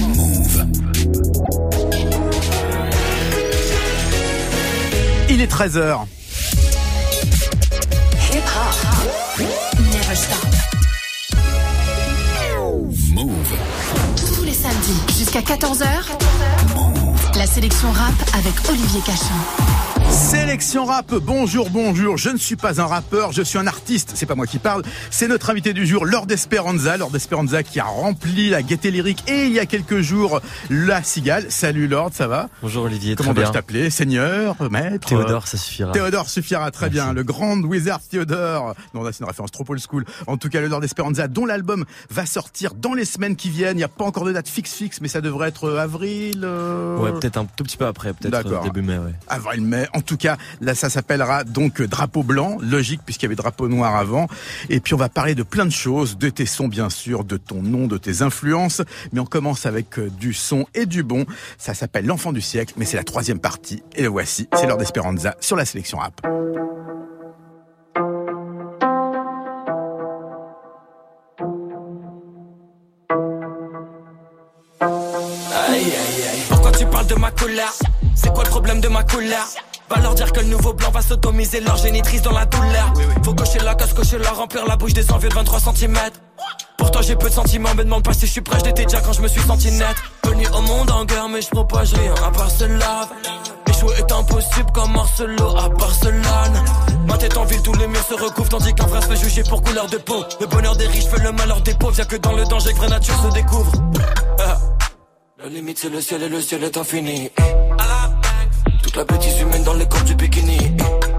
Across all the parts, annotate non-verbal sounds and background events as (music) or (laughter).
Move. Il est 13h. Hip hop. Never stop. Move. Tous les samedis jusqu'à 14h. La sélection rap avec Olivier Cachin. Sélection rap, bonjour, bonjour. Je ne suis pas un rappeur, je suis un artiste. C'est pas moi qui parle. C'est notre invité du jour, Lord Esperanza. Lord Esperanza qui a rempli la gaieté lyrique et il y a quelques jours, la cigale. Salut Lord, ça va? Bonjour Olivier, Comment dois-je t'appeler? Seigneur, maître? Théodore, ça suffira. Théodore suffira très Merci. bien. Le grand wizard Théodore. Non, là, c'est une référence trop old school. En tout cas, le Lord Esperanza, dont l'album va sortir dans les semaines qui viennent. Il n'y a pas encore de date fixe fixe, mais ça devrait être euh, avril. euh, Ouais, peut-être un tout petit peu après, peut-être euh, début mai, ouais. avril mai. En tout cas, là, ça s'appellera donc drapeau blanc, logique puisqu'il y avait drapeau noir avant. Et puis on va parler de plein de choses, de tes sons bien sûr, de ton nom, de tes influences. Mais on commence avec euh, du son et du bon. Ça s'appelle l'enfant du siècle, mais c'est la troisième partie. Et le voici, c'est l'heure d'Esperanza sur la sélection rap. Aïe aïe aïe. Pourquoi tu parles de ma colère C'est quoi le problème de ma colère Va leur dire que le nouveau blanc va sodomiser leur génitrice dans la douleur. Faut cocher la casse, cocher la, remplir la bouche des envieux de 23 cm. Pourtant j'ai peu de sentiments, me demande pas si je suis prêt, je déjà quand je me suis senti net. Venu au monde en guerre, mais je propage rien à part ce lave. Échouer est impossible comme Marcelo à Barcelone. Ma tête en ville, tous les murs se recouvrent, tandis qu'un frère se fait juger pour couleur de peau. Le bonheur des riches fait le malheur des pauvres, y'a que dans le danger que vraie nature se découvre. Ah. La limite c'est le ciel et le ciel est infini. Toute la bêtise humaine les du bikini.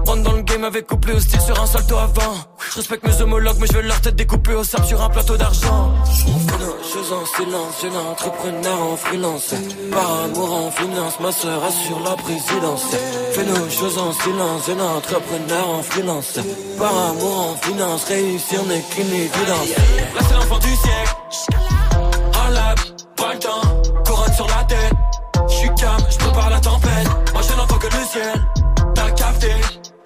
Rentre dans le game avec couplé style sur un salto avant. Je respecte mes homologues, mais je veux leur tête découpée au sable sur un plateau d'argent. Je suis en silence, jeune entrepreneur en freelance. Par amour en finance, ma soeur assure la présidence. Fais nos choses en silence, jeune entrepreneur en freelance. Par amour en finance, réussir n'est qu'une évidence. Là c'est l'enfant du siècle. En lab, pas le temps, couronne sur la tête. J'suis calme, j'prépare la tempête. Ciel. T'as capté,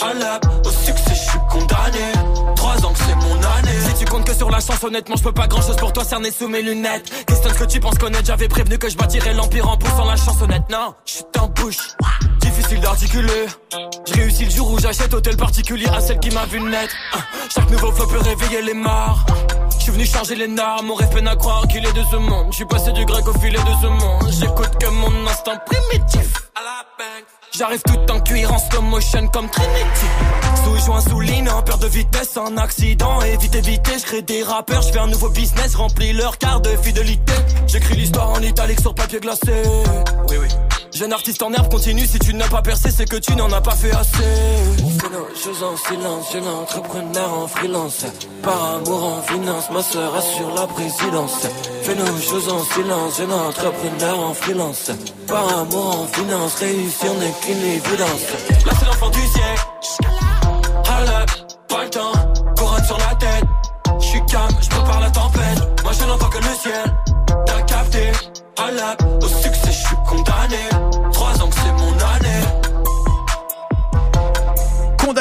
un lab, au succès j'suis condamné. Trois ans que c'est mon année. Si tu comptes que sur la chance, honnêtement, j'peux pas grand chose pour toi cerner sous mes lunettes. Questionne ce que tu penses connaître, j'avais prévenu que je bâtirais l'empire en poussant la chansonnette. Non, j'suis en bouche. Difficile d'articuler. Je réussis le jour où j'achète hôtel particulier à celle qui m'a vu naître. Ah, Chaque nouveau flow peut réveiller les morts. Je suis venu changer les normes, mon rêve peine à croire qu'il est de ce monde. Je suis passé du grec au filet de ce monde. J'écoute que mon instinct primitif. J'arrive tout en cuir en slow motion comme Trinity. Sous joint, sous ligne, en peur de vitesse, en accident. Évite, éviter, je crée des rappeurs, je fais un nouveau business, remplis leur carte de fidélité. J'écris l'histoire en italique sur papier glacé. Oui, oui. Jeune artiste en herbe, continue, si tu n'as pas percé, c'est que tu n'en as pas fait assez. On fait nos choses en silence, jeune entrepreneur en freelance. Par amour en finance, ma soeur assure la présidence. Fais nos choses en silence, jeune entrepreneur en freelance. Par amour en finance, réussir n'est qu'une évidence. Là c'est l'enfant du siècle. Hold pas le temps, couronne sur la tête. J'suis calme, j'prépare la tempête. Moi je n'entends que le ciel. T'as capté, up, au succès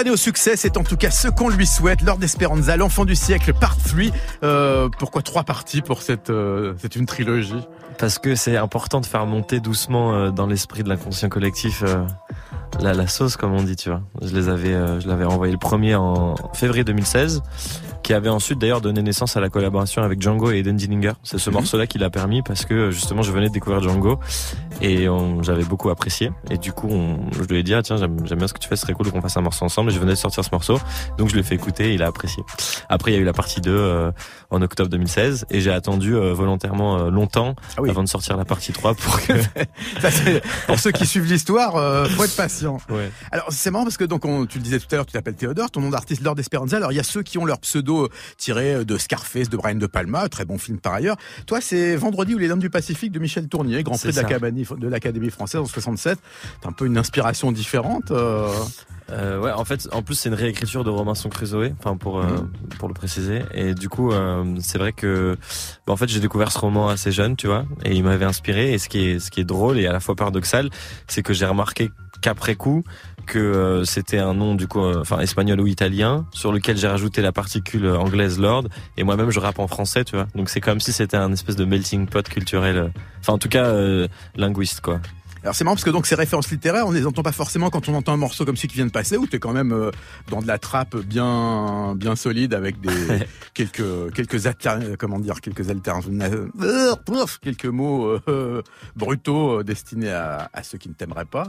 Au succès, c'est en tout cas ce qu'on lui souhaite. Lord Esperanza, l'enfant du siècle, part 3. Euh, pourquoi trois parties pour cette, euh, c'est une trilogie? Parce que c'est important de faire monter doucement euh, dans l'esprit de l'inconscient collectif la, la sauce, comme on dit, tu vois. Je les avais, je l'avais envoyé le premier en février 2016, qui avait ensuite d'ailleurs donné naissance à la collaboration avec Django et Eden Dillinger. C'est ce Mhm. morceau-là qui l'a permis parce que justement je venais de découvrir Django et j'avais beaucoup apprécié. Et du coup, on, je lui ai dit ah tiens j'aime j'aime bien ce que tu fais, ce serait cool qu'on fasse un morceau ensemble. Et je venais de sortir ce morceau, donc je l'ai fait écouter, et il a apprécié. Après il y a eu la partie 2 euh, en octobre 2016 et j'ai attendu euh, volontairement euh, longtemps Ah oui. avant de sortir la partie 3 pour (laughs) que Ça, c'est- Pour ceux qui suivent l'histoire, euh, faut être patient. ouais. Alors c'est marrant parce que donc on, tu le disais tout à l'heure, tu t'appelles Théodore, ton nom d'artiste Lord Esperanza. Alors il y a ceux qui ont leur pseudo tiré de Scarface, de Brian De Palma, très bon film par ailleurs. Toi c'est Vendredi ou les Dames du Pacifique de Michel Tournier, Grand Prix C'est de l'Académie française en 67. T'as un peu une inspiration différente. euh, Euh, ouais, en fait, en plus c'est une réécriture de Robinson Crusoe, enfin pour euh, Mhm. pour le préciser. Et du coup, euh, c'est vrai que, bah, en fait, j'ai découvert ce roman assez jeune, tu vois, et il m'avait inspiré. Et ce qui est ce qui est drôle et à la fois paradoxal, c'est que j'ai remarqué qu'après coup, que euh, c'était un nom du coup, euh, enfin espagnol ou italien, sur lequel j'ai rajouté la particule anglaise Lord, et moi-même je rappe en français, tu vois. Donc c'est comme si c'était un espèce de melting pot culturel, enfin en tout cas linguiste quoi. Alors c'est marrant parce que donc ces références littéraires, on les entend pas forcément quand on entend un morceau comme celui qui vient de passer, où tu es quand même euh, dans de la trappe bien bien solide avec des (laughs) quelques quelques comment dire quelques alternatives, quelques mots euh, brutaux euh, destinés à, à, ceux qui ne t'aimeraient pas.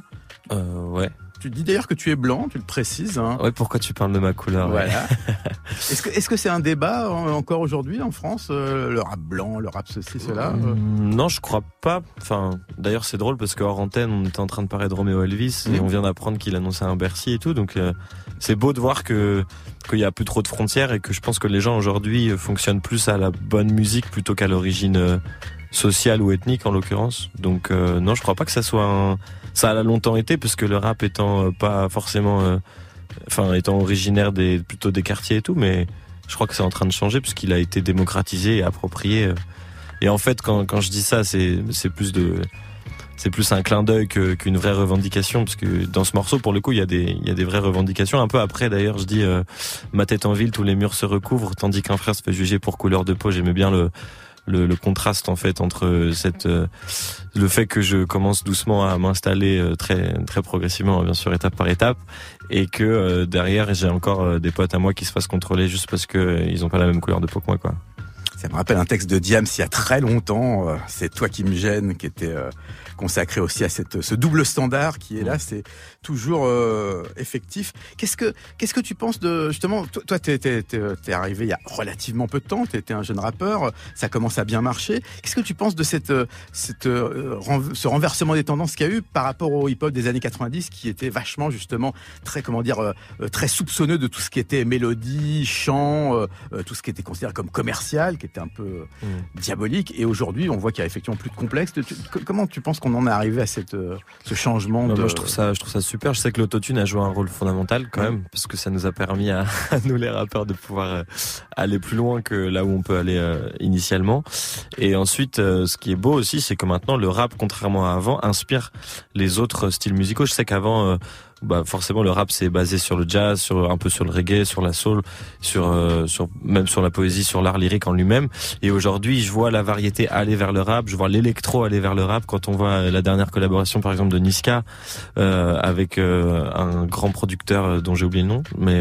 Euh, ouais. Tu dis d'ailleurs que tu es blanc, tu le précises. Hein. Ouais, pourquoi tu parles de ma couleur Voilà. (laughs) est-ce que est-ce que c'est un débat encore aujourd'hui en France, le rap blanc, le rap ceci, cela mm, Non, je crois pas. Enfin, d'ailleurs, c'est drôle parce qu'en antenne, on était en train de parler de Roméo Elvis et mm. on vient d'apprendre qu'il annonçait un Bercy et tout. Donc, euh, c'est beau de voir que qu'il y a plus trop de frontières et que je pense que les gens aujourd'hui fonctionnent plus à la bonne musique plutôt qu'à l'origine euh, sociale ou ethnique en l'occurrence. Donc, euh, non, je crois pas que ça soit un ça a longtemps été parce que le rap étant euh, pas forcément, euh, enfin étant originaire des plutôt des quartiers et tout, mais je crois que c'est en train de changer puisqu'il a été démocratisé et approprié. Euh. Et en fait, quand, quand je dis ça, c'est c'est plus de c'est plus un clin d'œil qu'une vraie revendication parce que dans ce morceau pour le coup il y a des il y a des vraies revendications un peu après d'ailleurs je dis ma tête en ville tous les murs se recouvrent tandis qu'un frère se fait juger pour couleur de peau j'aimais bien le le, le, contraste en fait entre cette euh, le fait que je commence doucement à m'installer euh, très très progressivement bien sûr étape par étape et que euh, derrière j'ai encore des potes à moi qui se fassent contrôler juste parce que ils ont pas la même couleur de peau que moi quoi. Ça me rappelle un texte de Diams il y a très longtemps. C'est toi qui me gêne, qui était consacré aussi à cette, ce double standard qui est là. C'est toujours euh, effectif. Qu'est-ce que qu'est-ce que tu penses de justement toi t'es t'es t'es arrivé il y a relativement peu de temps, t'étais un jeune rappeur, ça commence à bien marcher. Qu'est-ce que tu penses de cette cette euh, ce renversement des tendances qu'il y a eu par rapport au hip-hop des années 90 qui était vachement justement très comment dire euh, très soupçonneux de tout ce qui était mélodie, chant, tout ce qui était considéré comme commercial, qui était un peu mmh. diabolique. Et aujourd'hui, on voit qu'il y a effectivement plus de complexe. comment tu penses qu'on en est arrivé à cette ce changement de... Moi, je trouve ça je trouve ça super. Je sais que l'autotune a joué un rôle fondamental quand même, parce que ça nous a permis (laughs) à, nous les rappeurs de pouvoir euh, aller plus loin que là où on peut aller euh, initialement. Et ensuite, euh, ce qui est beau aussi, c'est que maintenant le rap, contrairement à avant, inspire les autres styles musicaux. Je sais qu'avant bah forcément le rap c'est basé sur le jazz, sur un peu sur le reggae, sur la soul, sur euh, sur même sur la poésie, sur l'art lyrique en lui-même. Et aujourd'hui, je vois la variété aller vers le rap, je vois l'électro aller vers le rap. Quand on voit la dernière collaboration par exemple de Niska euh, avec euh, un grand producteur dont j'ai oublié le nom, mais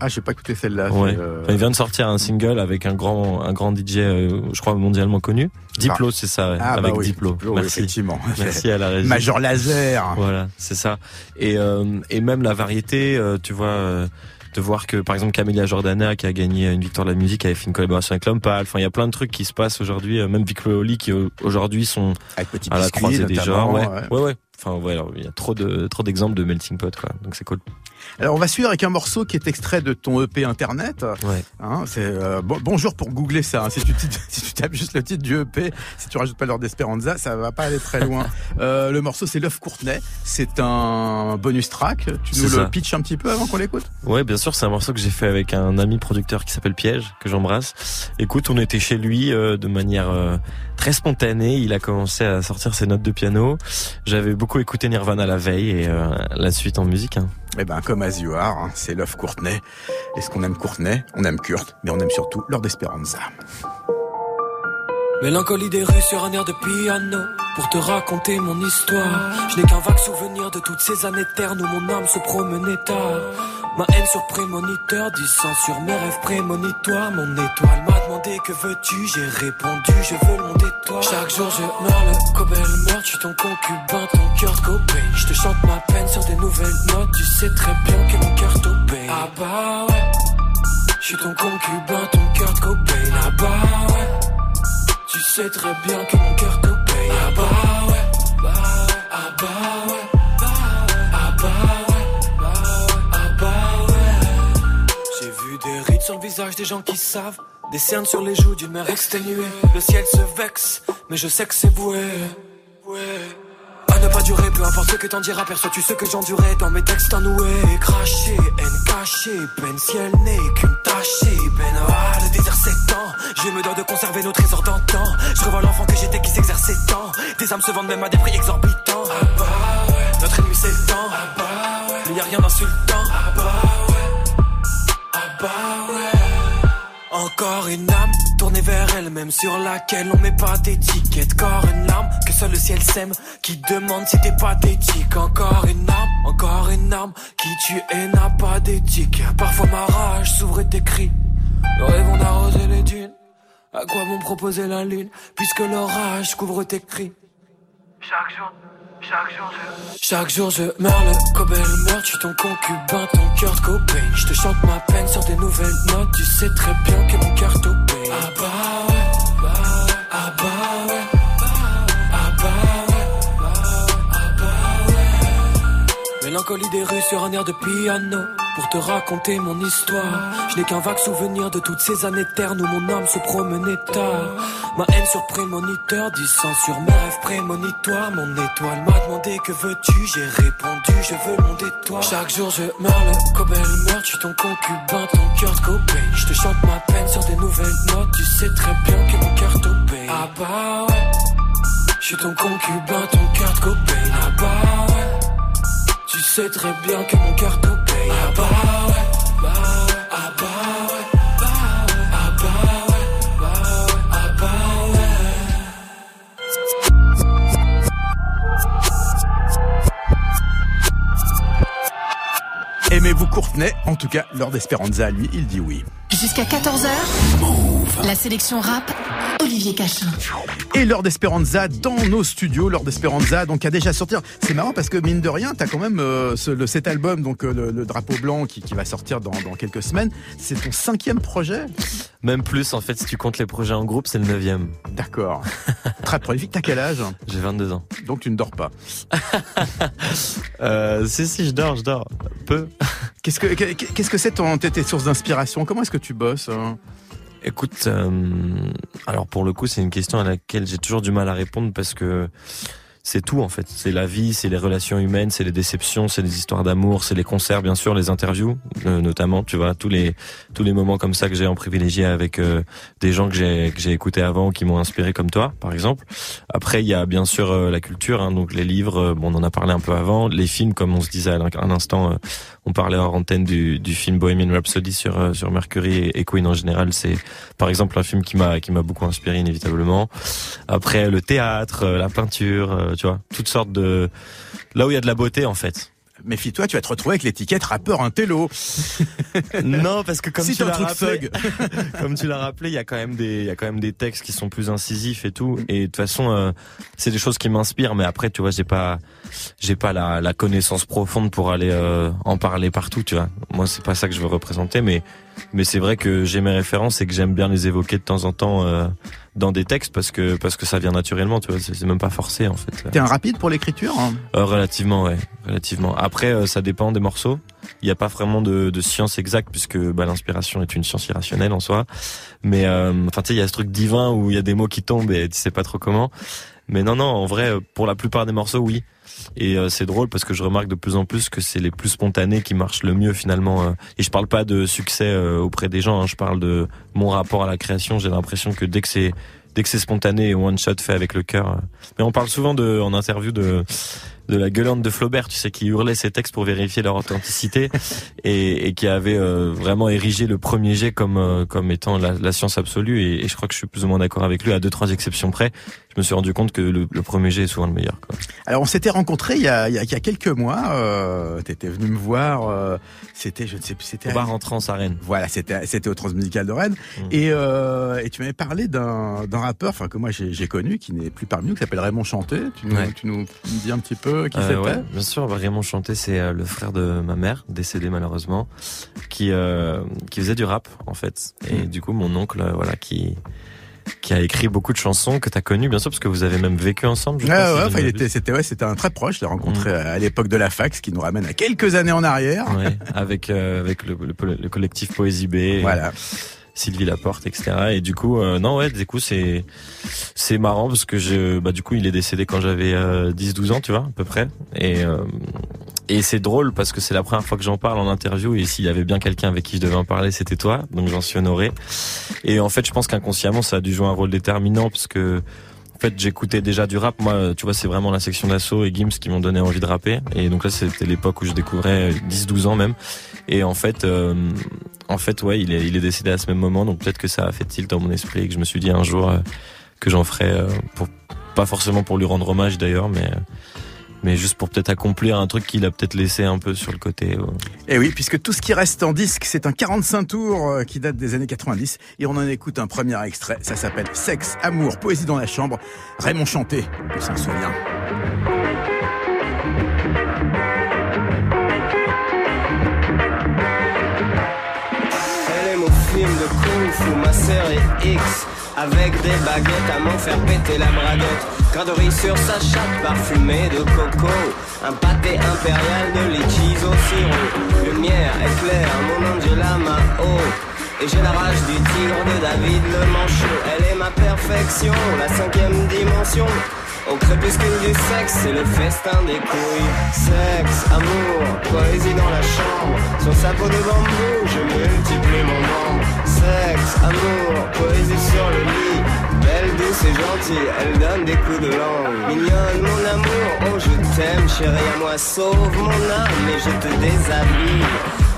ah, j'ai pas écouté celle-là. Euh, il vient de sortir un single avec un grand, un grand DJ, euh, je crois mondialement connu. Diplo, c'est ça, ah, avec bah Diplo. Merci. Effectivement. (laughs) Merci à la régie. Major Laser. Voilà, c'est ça. Et euh, et même la variété, tu vois. de voir que par exemple Camélia Jordana qui a gagné une victoire de la musique avait fait une collaboration avec l'homme enfin il y a plein de trucs qui se passent aujourd'hui même Vic qui aujourd'hui sont à la croisée des genres ouais. ouais ouais enfin ouais il y a trop de trop d'exemples de melting pot quoi donc c'est cool alors on va suivre avec un morceau qui est extrait de ton EP internet. Ouais. Hein, c'est euh, bonjour pour googler ça. Hein. Si, tu, (laughs) si tu tapes juste le titre du EP, si tu rajoutes pas l'heure d'Esperanza, ça va pas aller très loin. (laughs) euh, le morceau c'est Love Courtenay. C'est un bonus track. Tu nous le pitches un petit peu avant qu'on l'écoute? Ouais, bien sûr. C'est un morceau que j'ai fait avec un ami producteur qui s'appelle Piège, que j'embrasse. Écoute, on était chez lui euh, de manière euh, très spontanée. Il a commencé à sortir ses notes de piano. J'avais beaucoup écouté Nirvana la veille et la suite en musique. Hein. Eh ben, comme As You Are, hein, c'est Love Courtenay. Est-ce qu'on aime Courtenay On aime Kurt, mais on aime surtout Lord Esperanza. Mélancolie des rues sur un air de piano. Pour te raconter mon histoire. Je n'ai qu'un vague souvenir de toutes ces années ternes Où mon âme se promenait tard. Ma haine sur prémoniteur Disant sur mes rêves prémonitoires. Mon étoile m'a demandé que veux-tu? J'ai répondu je veux le monde Chaque jour je meurs le cobel meurt. Je suis ton concubin, ton cœur copé Je te chante ma peine sur des nouvelles notes. Tu sais très bien que mon cœur topé Ah bah ouais. Je suis ton concubin, ton cœur copé Là-bas tu sais très bien que mon cœur te paye. Ah bah ouais, bah ah bah ouais, ah bah ouais, ah bah ouais. J'ai vu des rides sur le visage des gens qui savent. Des cernes sur les joues d'une mère exténuée. Le ciel se vexe, mais je sais que c'est voué. Ouais pas durer, peu importe ce que t'en diras, perçois-tu ce que j'endurais dans mes textes ennoués, craché, haine cachée, peine ciel n'est qu'une tachée, peine, ah, le désert s'étend, je me dois de conserver nos trésors d'antan, je revois l'enfant que j'étais qui s'exerçait tant, des âmes se vendent même à des prix exorbitants, ah bah ouais, notre ennemi temps, ah bah ouais, simple, y a rien d'insultant. Ah bah ouais, ah bah ouais. Encore une âme tournée vers elle-même sur laquelle on met pas d'étiquette. Encore une larme que seul le ciel sème qui demande si t'es pathétique. Encore une arme, encore une arme qui tue et n'a pas d'éthique. Parfois ma rage s'ouvre et t'écris. Le rêve d'arroser les dunes. À quoi vont proposer la lune puisque l'orage couvre tes cris? Chaque jour. Chaque jour je Chaque jour je meurs, le cobel meurt, tu ton concubin, ton cœur de copain. Je te chante ma peine sur des nouvelles notes, tu sais très bien que mon cœur Ah bah bah ah bah ah bah ah bah. Mélancolie des rues sur un air de piano pour te raconter mon histoire. Je n'ai qu'un vague souvenir de toutes ces années ternes où mon âme se promenait tard. Ma haine surpris le moniteur, disant sur mes rêves prémonitoires. Mon étoile m'a demandé que veux-tu, j'ai répondu je veux le monde étoile. Chaque jour je meurs, le cobel meurt, tu ton concubin, ton cœur scopé. Je te chante ma peine sur des nouvelles notes, tu sais très bien que mon cœur topé. Ah bah ouais, je suis ton concubin, ton cœur scopé. Ah bah ouais, tu sais très bien que mon cœur. Aimez-vous Courtenay? En tout cas, Lord Esperanza, lui, il dit oui. Jusqu'à 14h, la sélection rap, Olivier Cachin. Et Lord Esperanza dans nos studios. Lord Esperanza, donc, a déjà sorti. C'est marrant parce que, mine de rien, t'as quand même euh, ce, le, cet album, donc euh, le, le, drapeau blanc qui, qui va sortir dans, dans quelques semaines. C'est ton cinquième projet? Même plus, en fait, si tu comptes les projets en groupe, c'est le neuvième. D'accord. (laughs) Très prolifique. T'as quel âge? J'ai 22 ans. Donc tu ne dors pas (laughs) euh, Si, si, je dors, je dors. Peu. Qu'est-ce que qu'est-ce que c'est ton tes sources d'inspiration? Comment est-ce que tu bosses hein? Écoute, euh, alors pour le coup, c'est une question à laquelle j'ai toujours du mal à répondre parce que c'est tout en fait. C'est la vie, c'est les relations humaines, c'est les déceptions, c'est les histoires d'amour, c'est les concerts bien sûr, les interviews euh, notamment, tu vois, tous les tous les moments comme ça que j'ai en privilégié avec euh, des gens que j'ai que j'ai écouté avant qui m'ont inspiré comme toi par exemple. Après il y a bien sûr la culture hein, donc les livres, bon on en a parlé un peu avant, les films comme on se disait à un instant on parlait en antenne du, film Bohemian Rhapsody sur sur Mercury et, Queen en général, c'est par exemple un film qui m'a qui m'a beaucoup inspiré inévitablement. Après le théâtre, la peinture, tu vois, toutes sortes de là où il y a de la beauté en fait. Méfie-toi, tu vas te retrouver avec l'étiquette rappeur intello. (laughs) non, parce que comme si tu l'as rappelé, (laughs) comme tu l'as rappelé, il y a quand même des, il y a quand même des textes qui sont plus incisifs et tout. Et de toute façon, euh, c'est des choses qui m'inspirent. Mais après, tu vois, j'ai pas, j'ai pas la, la, connaissance profonde pour aller euh, en parler partout. Tu vois, moi, c'est pas ça que je veux représenter. Mais, mais c'est vrai que j'ai mes références et que j'aime bien les évoquer de temps en temps. Euh, dans des textes parce que parce que ça vient naturellement tu vois c'est même pas forcé en fait. T'es un rapide pour l'écriture hein? Euh, relativement ouais relativement. Après euh, ça dépend des morceaux. Il n'y a pas vraiment de, de science exacte puisque bah, l'inspiration est une science irrationnelle en soi. Mais euh, enfin tu sais il y a ce truc divin où il y a des mots qui tombent et tu sais pas trop comment mais non non en vrai pour la plupart des morceaux oui et euh, c'est drôle parce que je remarque de plus en plus que c'est les plus spontanés qui marchent le mieux finalement. Euh. Et je parle pas de succès euh, auprès des gens, hein, je parle de mon rapport à la création. J'ai l'impression que dès que c'est dès que c'est spontané et one shot fait avec le cœur. Mais on parle souvent de en interview de de la gueulante de Flaubert, tu sais, qui hurlait ses textes pour vérifier leur authenticité et, et qui avait euh, vraiment érigé le premier jet comme euh, comme étant la, la science absolue. Et, et, je crois que je suis plus ou moins d'accord avec lui à deux trois exceptions près. Je me suis rendu compte que le, le premier jet est souvent le meilleur. Quoi. Alors on s'était rencontrés il y a, il y a, il y a quelques mois. Euh, T'étais venu me voir. Euh, c'était je ne sais plus. C'était au bar en trans à Rennes. Voilà, c'était c'était au Transmusical de Rennes. Mmh. Et, euh, et tu m'avais parlé d'un rappeur, enfin que moi j'ai connu, qui n'est plus parmi nous, qui s'appelle Raymond Chanté. Tu nous, ouais. tu nous dis un petit peu qui euh, c'était? ouais, Bien sûr, Raymond Chanté, c'est le frère de ma mère, décédé malheureusement, qui euh, qui faisait du rap en fait. Et mmh. du coup, mon oncle, voilà, qui qui a écrit beaucoup de chansons que tu as connues, bien sûr, parce que vous avez même vécu ensemble. Je ah, ouais, était, c'était ouais, c'était un très proche. Je l'ai rencontré mmh. à l'époque de la fac, ce qui nous ramène à quelques années en arrière. Ouais, avec euh, avec le, le, le, collectif Poésie B. Voilà. Sylvie Laporte, etc. Et du coup, euh, non, ouais, du coup, c'est c'est marrant parce que je, bah, du coup, il est décédé quand j'avais euh, 10-12 ans, tu vois, à peu près. Et euh, et c'est drôle parce que c'est la première fois que j'en parle en interview et s'il y avait bien quelqu'un avec qui je devais en parler, c'était toi. Donc j'en suis honoré. Et en fait, je pense qu'inconsciemment, ça a dû jouer un rôle déterminant parce que En fait, j'écoutais déjà du rap. Moi, tu vois, c'est vraiment la section d'assaut et Gims qui m'ont donné envie de rapper. Et donc là, c'était l'époque où je découvrais 10-12 ans même. Et en fait, euh, en fait, ouais, il est, il est décédé à ce même moment. Donc peut-être que ça a fait tilt dans mon esprit et que je me suis dit un jour euh, que j'en ferais, euh, pour, pas forcément pour lui rendre hommage d'ailleurs, mais mais juste pour peut-être accomplir un truc qu'il a peut-être laissé un peu sur le côté. Et eh oui, puisque tout ce qui reste en disque, c'est un 45 tours euh, qui date des années 90 et on en écoute un premier extrait, ça s'appelle Sexe, amour, poésie dans la chambre, Raymond Chanté, on s'en souvient. Elle aime au film de Kung Fu, ma série X avec des baguettes à m'en faire péter la braguette. Graderie sur sa chatte parfumée de coco. Un pâté impérial de litchis au sirop. Lumière éclaire mon Angela Mao. Et j'ai la rage du tigre de David le manchot. Elle est ma perfection, la cinquième dimension. Au crépuscule du sexe, c'est le festin des couilles. Sexe, amour, poésie dans la chambre. Sur sa peau de bambou, je multiplie mon membre. Sexe, amour, poésie sur le lit. Belle, douce et gentille, elle donne des coups de langue. Mignonne, mon amour, oh je t'aime, chérie à moi, sauve mon âme et je te déshabille.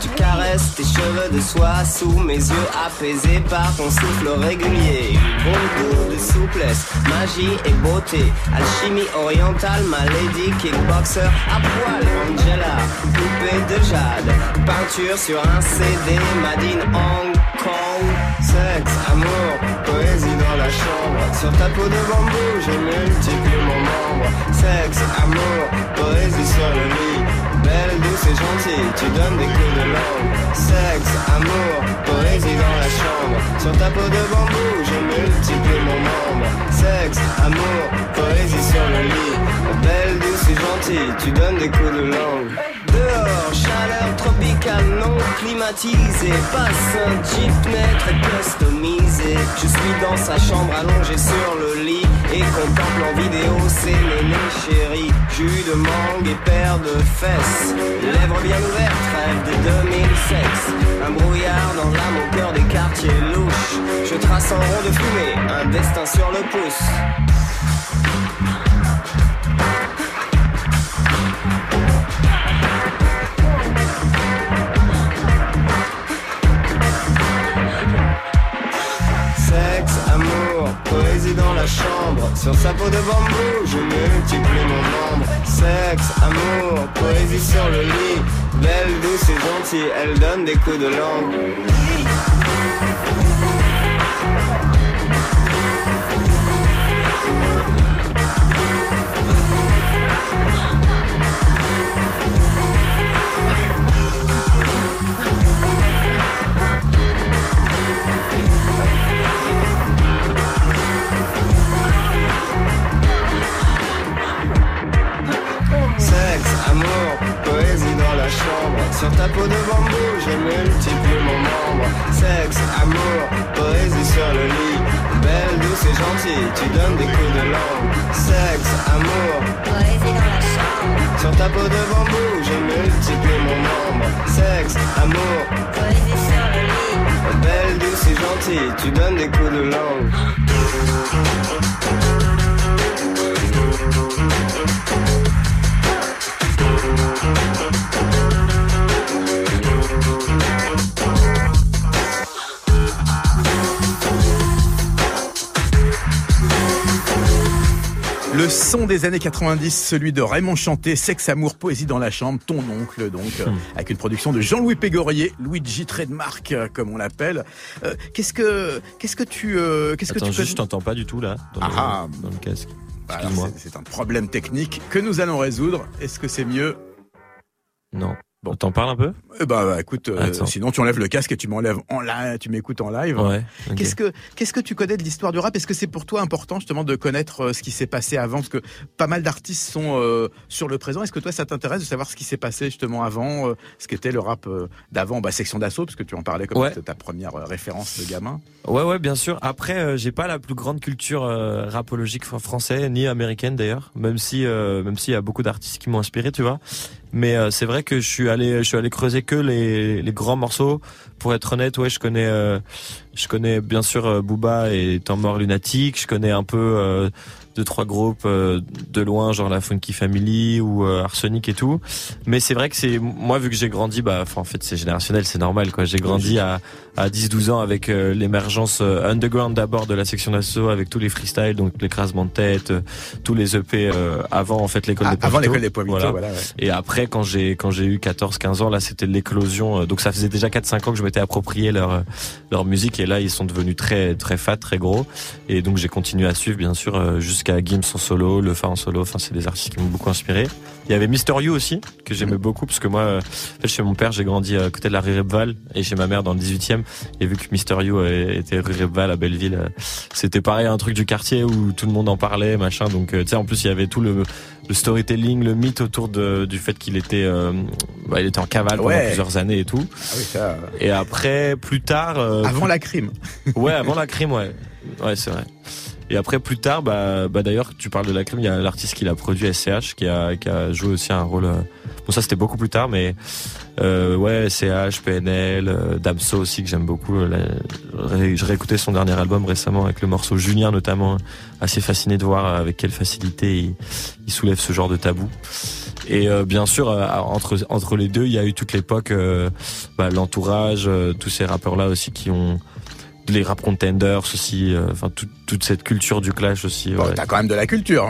Tu caresses tes cheveux de soie sous mes yeux apaisés par ton souffle régulier. Bon goût de souplesse, magie et beauté. Alchimie orientale, ma lady kickboxer à poil. Angela, poupée de jade. Peinture sur un CD, Madine Hong Kong. Sexe, amour, poésie Sur ta peau de bambou, je multiplie mon membre. Sexe, amour, poésie sur le lit. Belle, douce et gentille, tu donnes des coups de langue. Sexe, amour, poésie dans la chambre. Sur ta peau de bambou, je multiplie mon membre. Sexe, amour, poésie sur le lit. Belle, douce et gentille, tu donnes des coups de langue. Tropicale non climatisée. Passe un jeep net très customisé. Je suis dans sa chambre allongée sur le lit et contemple en vidéo ses ménés chéris. Jus de mangue et paire de fesses. Lèvres bien ouvertes, rêve de 2006. Un brouillard dans l'âme au cœur des quartiers louches. Je trace un rond de fumée, un destin sur le pouce. Dans la chambre. Sur sa peau de bambou, je multiplie mon nombre. Sexe, amour, poésie sur le lit. Belle, douce et gentille, elle donne des coups de langue. Sur ta peau de bambou, je multiplie mon membre. Sexe, amour, poésie sur le lit. Belle, douce et gentille, tu donnes des coups de langue. Sexe, amour, poésie dans la chambre. Sur ta peau de bambou, je multiplie mon membre. Sexe, amour, poésie sur le lit. Belle, douce et gentille, tu donnes des coups de langue. Son des années 90, celui de Raymond Chanté, Sexe, Amour, Poésie dans la chambre, ton oncle donc, euh, hmm. avec une production de Jean-Louis Pégorier, Luigi Trademark euh, comme on l'appelle. Euh, qu'est-ce que qu'est-ce que tu qu'est-ce que tu juste, je t'entends pas du tout là dans, ah, le, dans le casque. c'est un problème technique que nous allons résoudre. Est-ce que c'est mieux? Non. Bon, t'en parles un peu? Eh ben, bah, écoute, euh, sinon tu enlèves le casque et tu m'enlèves en live, tu m'écoutes en live. Ouais, Qu'est-ce que qu'est-ce que tu connais de l'histoire du rap? Est-ce que c'est pour toi important justement de connaître euh, ce qui s'est passé avant? Parce que pas mal d'artistes sont euh, sur le présent. Est-ce que toi ça t'intéresse de savoir ce qui s'est passé justement avant, ce qu'était le rap d'avant, bah, section d'assaut, parce que tu en parlais comme ouais. ta première référence de gamin. Ouais, ouais, bien sûr. Après, j'ai pas la plus grande culture rapologique française ni américaine d'ailleurs, même si même s'il y a beaucoup d'artistes qui m'ont inspiré, tu vois. Mais euh, c'est vrai que je suis allé, je suis allé creuser que les, les grands morceaux. Pour être honnête, ouais, je connais, euh, je connais bien sûr euh, Booba et Temps mort lunatique. Je connais un peu deux trois groupes euh, de loin, genre la Funky Family ou euh, Arsenic et tout. Mais c'est vrai que c'est moi vu que j'ai grandi, bah en fait c'est générationnel, c'est normal quoi. J'ai grandi à à 10-12 ans avec euh, l'émergence underground d'abord de la section d'assaut avec tous les freestyles, donc l'écrasement de tête, tous les EP avant en fait l'école ah, des Avant l'école des Poivritos, voilà. Et après quand j'ai quand j'ai eu 14-15 ans là c'était l'éclosion. donc ça faisait déjà 4-5 ans que je m'étais approprié leur leur musique et là ils sont devenus très très fat, très gros. Et donc j'ai continué à suivre bien sûr jusqu'à Gims en solo, Le Fa en solo. Enfin, c'est des artistes qui m'ont beaucoup inspiré. Il y avait Mister You aussi, que j'aimais mm. beaucoup, parce que moi, euh, chez mon père, j'ai grandi à côté de la rue Repval, et chez ma mère dans le 18e. Et vu que Mister You était rue Repval à Belleville, euh, c'était pareil, un truc du quartier où tout le monde en parlait, machin. Donc, euh, tu sais, en plus, il y avait tout le, le storytelling, le mythe autour de, du fait qu'il était, bah, il était en cavale pendant plusieurs années et tout. Ah oui, ça... Et après, plus tard. avant la crime. ouais, avant la crime, ouais. Ouais, c'est vrai. Et après, plus tard, bah, bah d'ailleurs, tu parles de la crime, il y a l'artiste qui l'a produit, SCH, qui a, qui a joué aussi un rôle. Euh, bon, ça c'était beaucoup plus tard, mais euh, ouais, SCH, PNL, euh, Damso aussi que j'aime beaucoup. je réécoutais son dernier album récemment avec le morceau Julien notamment. Assez fasciné de voir avec quelle facilité il, il soulève ce genre de tabou. Et euh, bien sûr, entre entre les deux, il y a eu toute l'époque, bah, l'entourage, tous ces rappeurs là aussi qui ont les rap contenders aussi, euh, enfin toute cette culture du clash aussi. Bon, T'as quand même de la culture.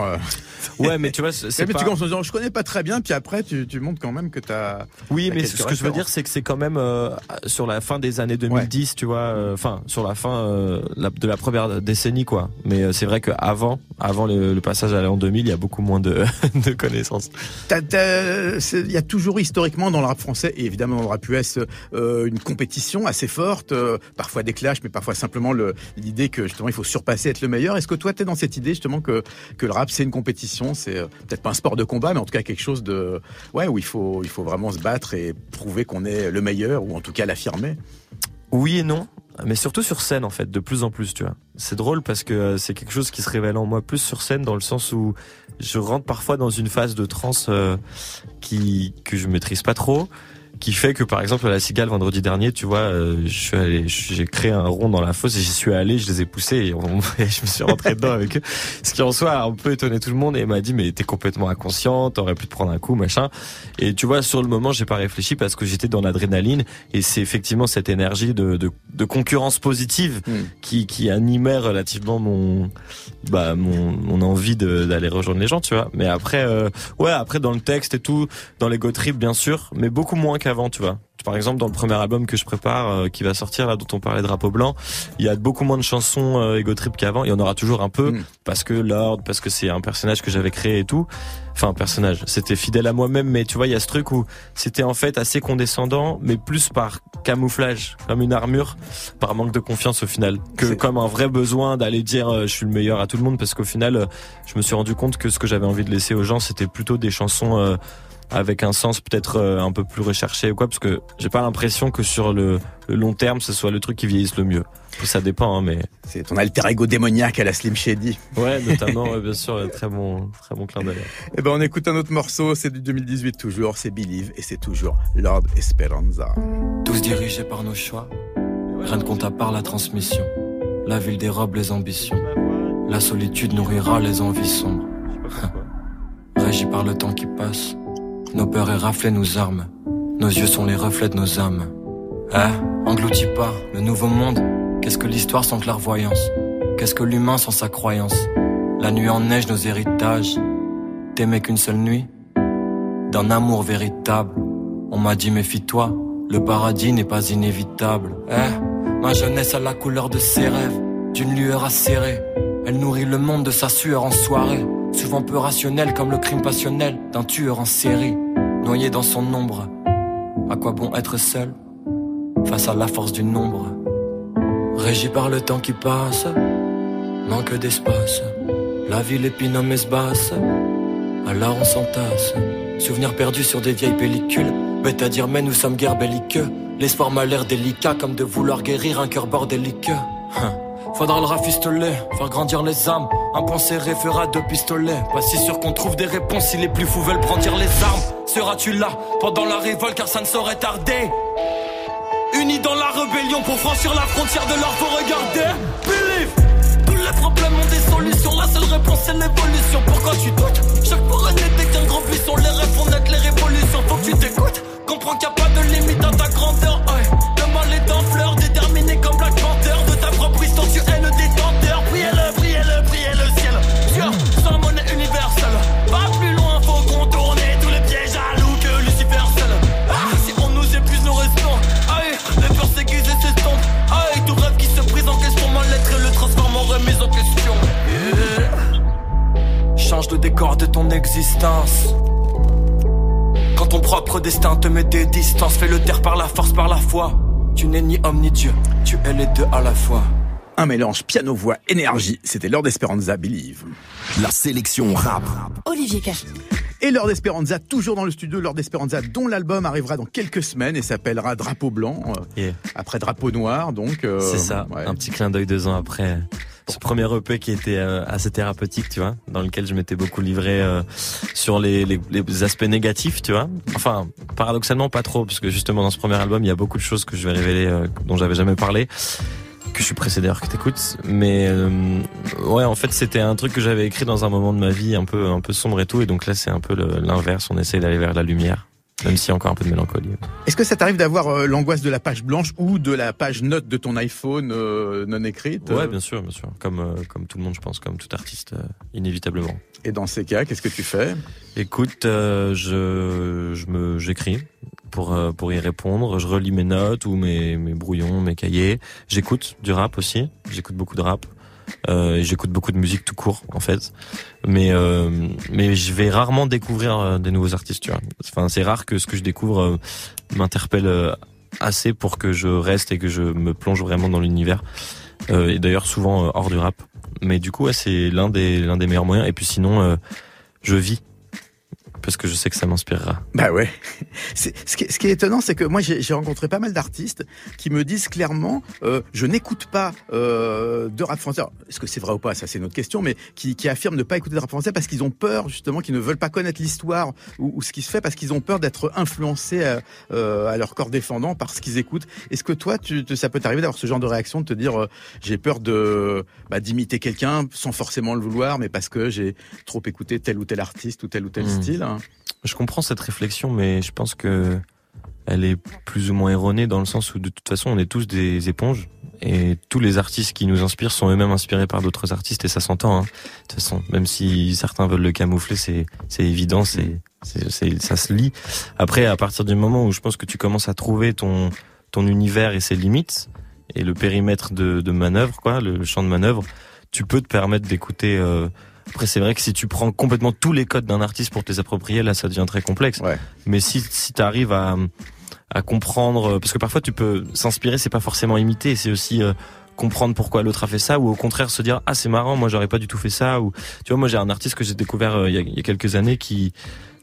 Ouais, mais tu vois, c'est pas... tu commences en disant, je connais pas très bien, puis après, tu, tu montres quand même que t'as. Oui, mais ce que je veux dire, c'est que c'est quand même euh, sur la fin des années 2010, tu vois, euh, enfin sur la fin euh, de la première décennie, quoi. Mais c'est vrai qu'avant, avant le, le, passage à l'an 2000, il y a beaucoup moins de, (laughs) de connaissances. Il y a toujours historiquement dans le rap français et évidemment dans le rap US une compétition assez forte, parfois des clashs, mais parfois simplement l'idée que justement il faut surpasser, être le meilleur. Est-ce que toi, t'es dans cette idée justement que que le rap c'est une compétition c'est euh, peut-être pas un sport de combat, mais en tout cas quelque chose de ouais où il faut il faut vraiment se battre et prouver qu'on est le meilleur ou en tout cas l'affirmer. Oui et non, mais surtout sur scène en fait, de plus en plus, tu vois. C'est drôle parce que euh, c'est quelque chose qui se révèle en moi plus sur scène dans le sens où je rentre parfois dans une phase de transe euh, qui que je maîtrise pas trop qui fait que par exemple à la cigale vendredi dernier, tu vois, euh, je suis allé, j'ai créé un rond dans la fosse et j'y suis allé, je les ai poussés et, (laughs) je me suis rentré dedans avec eux. Ce qui en soi a un peu étonné tout le monde et m'a dit mais t'es complètement inconscient, t'aurais pu te prendre un coup, machin. Et tu vois, sur le moment, j'ai pas réfléchi parce que j'étais dans l'adrénaline et c'est effectivement cette énergie de, de, de concurrence positive hmm. qui, qui animait relativement mon bah mon, mon envie d'aller rejoindre les gens, tu vois. Mais après, euh, ouais, après dans le texte et tout, dans les go trip bien sûr, mais beaucoup moins qu'à tu vois. Par exemple, dans le premier album que je prépare, euh, qui va sortir là, dont on parlait Drapeau blanc, il y a beaucoup moins de chansons euh, Ego Trip qu'avant. Il y en aura toujours un peu mm. parce que Lord, parce que c'est un personnage que j'avais créé et tout. Enfin, un personnage. C'était fidèle à moi-même, mais tu vois, il y a ce truc où c'était en fait assez condescendant, mais plus par camouflage, comme une armure, par manque de confiance au final, que comme un vrai besoin d'aller dire euh, je suis le meilleur à tout le monde, parce qu'au final, je me suis rendu compte que ce que j'avais envie de laisser aux gens, c'était plutôt des chansons avec un sens peut-être euh, un peu plus recherché ou quoi, parce que j'ai pas l'impression que sur le, long terme, ce soit le truc qui vieillisse le mieux. Ça dépend, hein, mais. C'est ton alter ego démoniaque à la Slim Shady. Ouais, notamment, (laughs) bien sûr, très bon, très bon clin d'œil. Eh ben, on écoute un autre morceau, c'est du 2018 toujours, c'est Believe, et c'est toujours Lord Esperanza. Tous dirigés par nos choix, rien ne compte à part la transmission. La ville dérobe les ambitions. La solitude nourrira les envies sombres. (laughs) Régi par le temps qui passe, nos peurs et raflés nos armes. Nos yeux sont les reflets de nos âmes. Eh, engloutis pas le nouveau monde. Qu'est-ce que l'histoire sans clairvoyance? Qu'est-ce que l'humain sans sa croyance? La nuit en neige nos héritages. T'aimais qu'une seule nuit? D'un amour véritable. On m'a dit méfie-toi, le paradis n'est pas inévitable. Eh, ma jeunesse a la couleur de ses rêves, d'une lueur acérée. Elle nourrit le monde de sa sueur en soirée. Souvent peu rationnel comme le crime passionnel d'un tueur en série, noyé dans son ombre. À quoi bon être seul face à la force du nombre? Régi par le temps qui passe, manque d'espace. La ville épinome basse, alors on s'entasse. Souvenirs perdus sur des vieilles pellicules. Bête à dire, mais nous sommes guère belliqueux. L'espoir m'a l'air délicat, comme de vouloir guérir un cœur bordélique. Hein. Faudra le rafistoler, faire grandir les âmes. Un pensée référa deux pistolets. Pas si sûr qu'on trouve des réponses si les plus fous veulent brandir les armes. Seras-tu là pendant la révolte car ça ne saurait tarder? Unis dans la rébellion pour franchir la frontière de leur faut regarder. Believe Tous les problèmes ont des solutions, la seule réponse c'est l'évolution. Pourquoi tu doutes? Chaque forêt n'était qu'un grand buisson. Les rêves font naître les révolutions. Faut que tu t'écoutes. Comprends qu'il n'y a pas de limite à ta grandeur. Ouais. Le mal est en fleurs, Change de ton existence. Quand ton propre destin te met des distances, fais le taire par la force, par la foi. Tu n'es ni homme ni Dieu, tu es les deux à la fois. Un mélange piano-voix, énergie. C'était Lord Esperanza, Believe. La sélection rap. Olivier Cachin. Et Lord Esperanza, toujours dans le studio, Lord Esperanza, dont l'album arrivera dans quelques semaines et s'appellera Drapeau Blanc, euh, Yeah. après Drapeau Noir, donc... euh, C'est ça, ouais. un petit clin d'œil deux ans après. Ce premier EP qui était euh, assez thérapeutique, tu vois, dans lequel je m'étais beaucoup livré euh, sur les, les, les aspects négatifs, tu vois. Enfin, paradoxalement pas trop, parce que justement dans ce premier album, il y a beaucoup de choses que je vais révéler euh, dont j'avais jamais parlé, que je suis pressé d'ailleurs que t'écoutes. Mais euh, ouais, en fait, c'était un truc que j'avais écrit dans un moment de ma vie un peu un peu sombre et tout, et donc là, c'est un peu l'inverse. On essaye d'aller vers la lumière, même a encore un peu de mélancolie. Est-ce que ça t'arrive d'avoir euh, l'angoisse de la page blanche ou de la page note de ton iPhone euh, non écrite Ouais, euh, bien sûr, bien sûr. Comme euh, comme tout le monde, je pense, comme tout artiste, inévitablement. Et dans ces cas, qu'est-ce que tu fais? Écoute, je, je me, j'écris pour pour y répondre. Je relis mes notes ou mes mes brouillons, mes cahiers. J'écoute du rap aussi. J'écoute beaucoup de rap. Euh, j'écoute beaucoup de musique tout court en fait. Mais euh, mais je vais rarement découvrir euh, des nouveaux artistes. Tu vois. Enfin, c'est rare que ce que je découvre euh, m'interpelle euh, assez pour que je reste et que je me plonge vraiment dans l'univers. Et d'ailleurs souvent hors du rap. Mais du coup, ouais, c'est l'un des l'un des meilleurs moyens. Et puis sinon, je vis parce que je sais que ça m'inspirera. Bah ouais. (laughs) Ce, qui est, ce qui est étonnant, c'est que moi j'ai, rencontré pas mal d'artistes qui me disent clairement, euh, je n'écoute pas euh, de rap français. Est-ce que c'est vrai ou pas? Ça c'est une autre question, mais qui, qui affirment ne pas écouter de rap français parce qu'ils ont peur justement, qu'ils ne veulent pas connaître l'histoire ou, ou ce qui se fait parce qu'ils ont peur d'être influencés à, euh, à leur corps défendant par ce qu'ils écoutent. Est-ce que toi, tu, tu- ça peut t'arriver d'avoir ce genre de réaction, de te dire, euh, j'ai peur de bah, d'imiter quelqu'un sans forcément le vouloir, mais parce que j'ai trop écouté tel ou tel artiste ou tel ou tel Hmm. style? Je comprends cette réflexion, mais je pense que elle est plus ou moins erronée dans le sens où de toute façon on est tous des éponges et tous les artistes qui nous inspirent sont eux-mêmes inspirés par d'autres artistes et ça s'entend. Hein. De toute façon, même si certains veulent le camoufler, c'est c'est évident, c'est c'est ça se lit. Après, à partir du moment où je pense que tu commences à trouver ton ton univers et ses limites et le périmètre de, de manœuvre, quoi, le champ de manœuvre, tu peux te permettre d'écouter. euh, après, c'est vrai que si tu prends complètement tous les codes d'un artiste pour te les approprier, là, ça devient très complexe. Ouais. Mais si, si tu arrives à, à comprendre, parce que parfois tu peux s'inspirer, c'est pas forcément imiter, c'est aussi euh, comprendre pourquoi l'autre a fait ça, ou au contraire se dire ah c'est marrant, moi j'aurais pas du tout fait ça, ou tu vois moi j'ai un artiste que j'ai découvert euh, y, il y a quelques années qui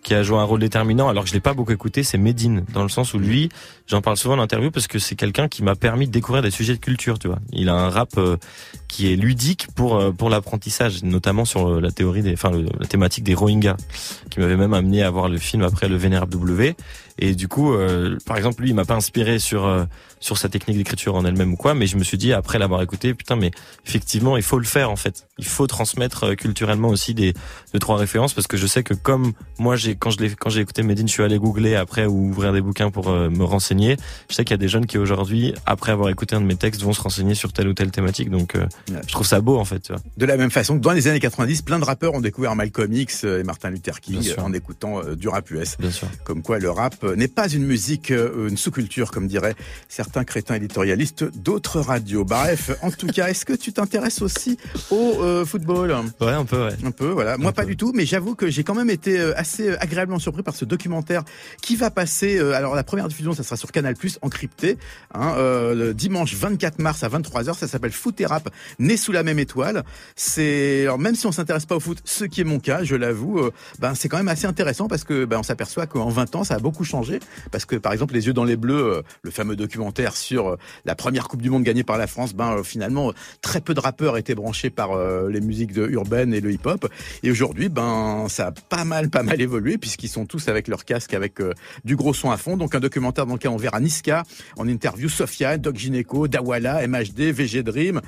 qui a joué un rôle déterminant alors que je l'ai pas beaucoup écouté, c'est Medine dans le sens où lui, j'en parle souvent en interview parce que c'est quelqu'un qui m'a permis de découvrir des sujets de culture, tu vois. Il a un rap euh, qui est ludique pour euh, pour l'apprentissage, notamment sur euh, la théorie des, enfin la thématique des Rohingyas, qui m'avait même amené à voir le film après le Vénérable W. Et du coup, euh, par exemple, lui, il m'a pas inspiré sur euh, sur sa technique d'écriture en elle-même ou quoi, mais je me suis dit après l'avoir écouté, putain, mais effectivement, il faut le faire en fait. Il faut transmettre euh, culturellement aussi des deux trois références parce que je sais que comme moi, j'ai quand je l'ai quand j'ai écouté Medine, je suis allé googler après ou ouvrir des bouquins pour euh, me renseigner. Je sais qu'il y a des jeunes qui aujourd'hui, après avoir écouté un de mes textes, vont se renseigner sur telle ou telle thématique. Donc, euh, Ouais. je trouve ça beau en fait. Tu vois. De la même façon dans les années 90, plein de rappeurs ont découvert Malcolm X et Martin Luther King en écoutant du rap US. Bien sûr. Comme quoi le rap n'est pas une musique, une sous-culture, comme diraient certains crétins éditorialistes d'autres radios. Bref, en tout cas, est-ce que tu t'intéresses aussi au euh, football? Ouais, un peu, ouais. un peu, voilà. Moi, pas du tout, mais j'avoue que j'ai quand même été euh, assez agréablement surpris par ce documentaire qui va passer. euh, alors, la première diffusion, ça sera sur Canal Plus encrypté, hein, euh, le dimanche 24 mars à 23h. Ça s'appelle Foot et Rap, né sous la même étoile. C'est, alors même si on s'intéresse pas au foot, ce qui est mon cas, je l'avoue, ben c'est quand même assez intéressant parce que ben on s'aperçoit qu'en 20 ans, ça a beaucoup changé parce que par exemple les yeux dans les bleus, le fameux documentaire sur la première Coupe du Monde gagnée par la France, ben finalement très peu de rappeurs étaient branchés par les musiques de urbaine et le hip-hop. Et aujourd'hui, ben ça a pas mal, pas mal évolué puisqu'ils sont tous avec leur casque, avec du gros son à fond. Donc un documentaire dans lequel on verra Niska en interview, Sofia, Doc Gineco, Dawala, MHD, VG Dream,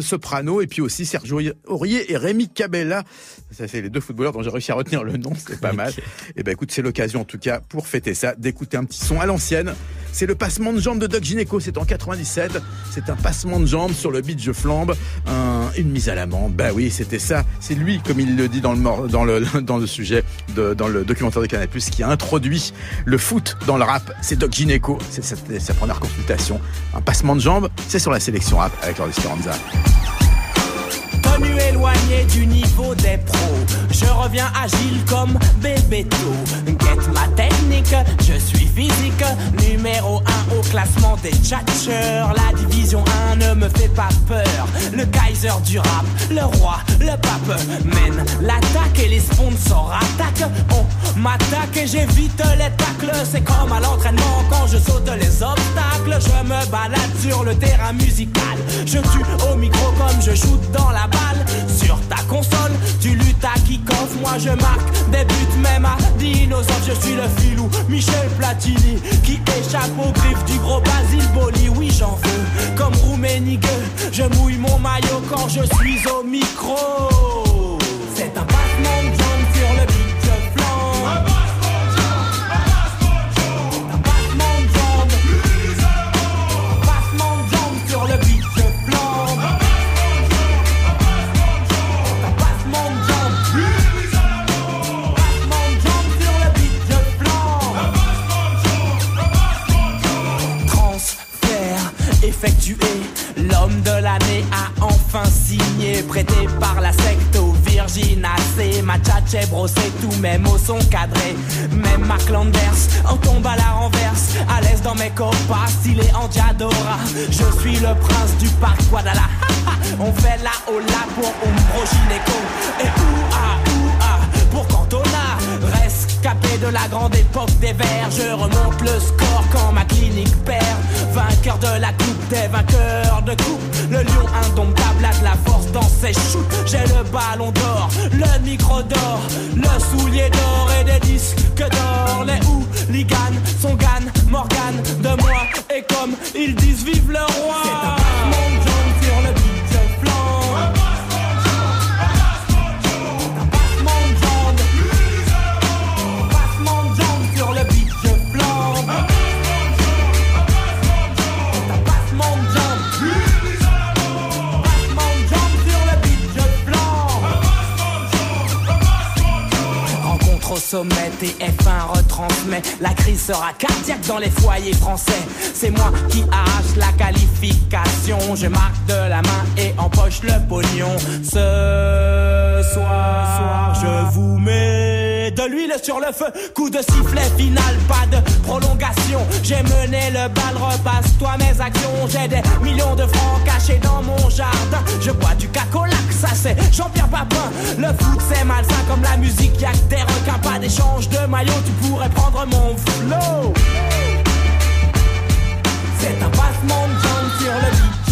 Soprano et puis aussi Sergio Aurier et Rémi Cabella. Ça c'est les deux footballeurs dont j'ai réussi à retenir le nom, c'est pas mal. Et eh ben écoute, c'est l'occasion en tout cas pour fêter ça, d'écouter un petit son à l'ancienne. C'est le passement de jambes de Doc Gineco, c'est en 97. C'est un passement de jambes sur le beat Je flambe, une mise à l'amende. Bah oui, c'était ça. C'est lui, comme il le dit dans le, dans le, (laughs) dans le sujet, dans le documentaire de Canal+, qui a introduit le foot dans le rap. C'est Doc Gineco, c'est sa, première consultation. Un passement de jambes, c'est sur la sélection rap avec Loris Esperanza Connu éloigné du niveau des pros. Je reviens agile comme Bébéto. Get ma technique, je suis physique. Numéro 1 au classement des tchatcheurs. La division 1 ne me fait pas peur. Le Kaiser du rap, le roi, le pape mène l'attaque et les sponsors attaquent. On m'attaque et j'évite les tacles. C'est comme à l'entraînement quand je saute les obstacles. Je me balade sur le terrain musical. Je tue au micro comme je shoot dans la sur ta console. Tu luttes à kick-off, moi je marque des buts même à dinosaure. Je suis le filou Michel Platini qui échappe aux griffes du gros Basile Boli. Oui, j'en veux comme Rouménigue. Je mouille mon maillot quand je suis au micro. L'homme de l'année a enfin signé, prêté par la secte au Virginacé. Ma tchatche brossé, tous mes mots sont cadrés. Même Mark Landers en tombe à la renverse. À l'aise dans mes copas, stylé en diadora. Je suis le prince du parc Guadala. (laughs) On fait la hola pour Umbro Gineco. Et ouah. De la grande époque des verts. Je remonte le score quand ma clinique perd. Vainqueur de la coupe des vainqueurs de coupe. Le lion indomptable a de la force dans ses shoots. J'ai le ballon d'or, le micro d'or, le soulier d'or et des disques d'or. Les hooligans sont Morgan de moi. Et comme ils disent, vive le roi. Sommet et F1 retransmet. La crise sera cardiaque dans les foyers français. C'est moi qui arrache la qualification. Je marque de la main et empoche le pognon. Ce soir, je vous mets de l'huile sur le feu. Coup de sifflet final, pas de prolongation. J'ai mené le bal, repasse-toi mes actions. J'ai des millions de francs cachés dans mon jardin. Je bois du cacolac, ça c'est Jean-Pierre Papin. Le foot c'est malsain comme la musique, y'a que des requins, pas d'échange de maillot. Tu pourrais prendre mon flow. C'est un passement de jambes sur le beach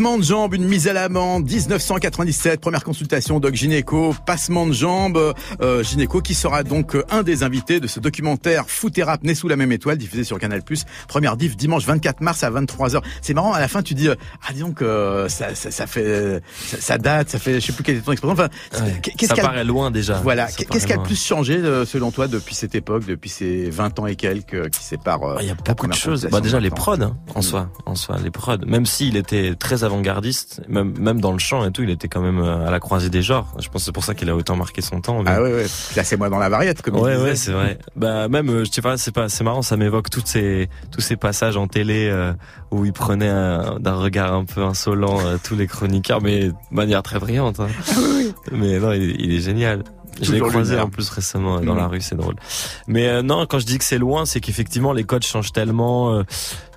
Passement de jambes, une mise à l'amende, 1997, première consultation Doc Gynéco, passement de jambes, euh, Gynéco qui sera donc euh, un des invités de ce documentaire Foot et rap né sous la même étoile, diffusé sur Canal+, première diff dimanche 24 mars à 23h. C'est marrant, à la fin tu dis, euh, ah disons que ça, ça, ça, fait, ça, date, ça fait, je sais plus quelle est ton expression, enfin, qu'est-ce ça paraît loin déjà. Voilà, qu'est-ce qui a le plus changé selon toi depuis cette époque, depuis ces 20 ans et quelques qui séparent Il y a beaucoup de choses. Bah, déjà les prods, hein, en soi, en soi, les prods, même s'il était très avant-gardiste, même même dans le chant et tout, il était quand même euh, à la croisée des genres. Je pense que c'est pour ça qu'il a autant marqué son temps. Ah ouais ouais. c'est moi dans la variette comme Ouais ouais, c'est vrai. Bah même euh, je sais pas, c'est pas c'est marrant, ça m'évoque toutes ces tous ces passages en télé euh, où il prenait d'un regard un peu insolent tous les chroniqueurs mais de manière très brillante. Hein. Ah mais non, il est génial. Je l'ai croisé en plus récemment dans la mm. rue, c'est drôle. Mais euh, non, quand je dis que c'est loin, c'est qu'effectivement les codes changent tellement. Euh,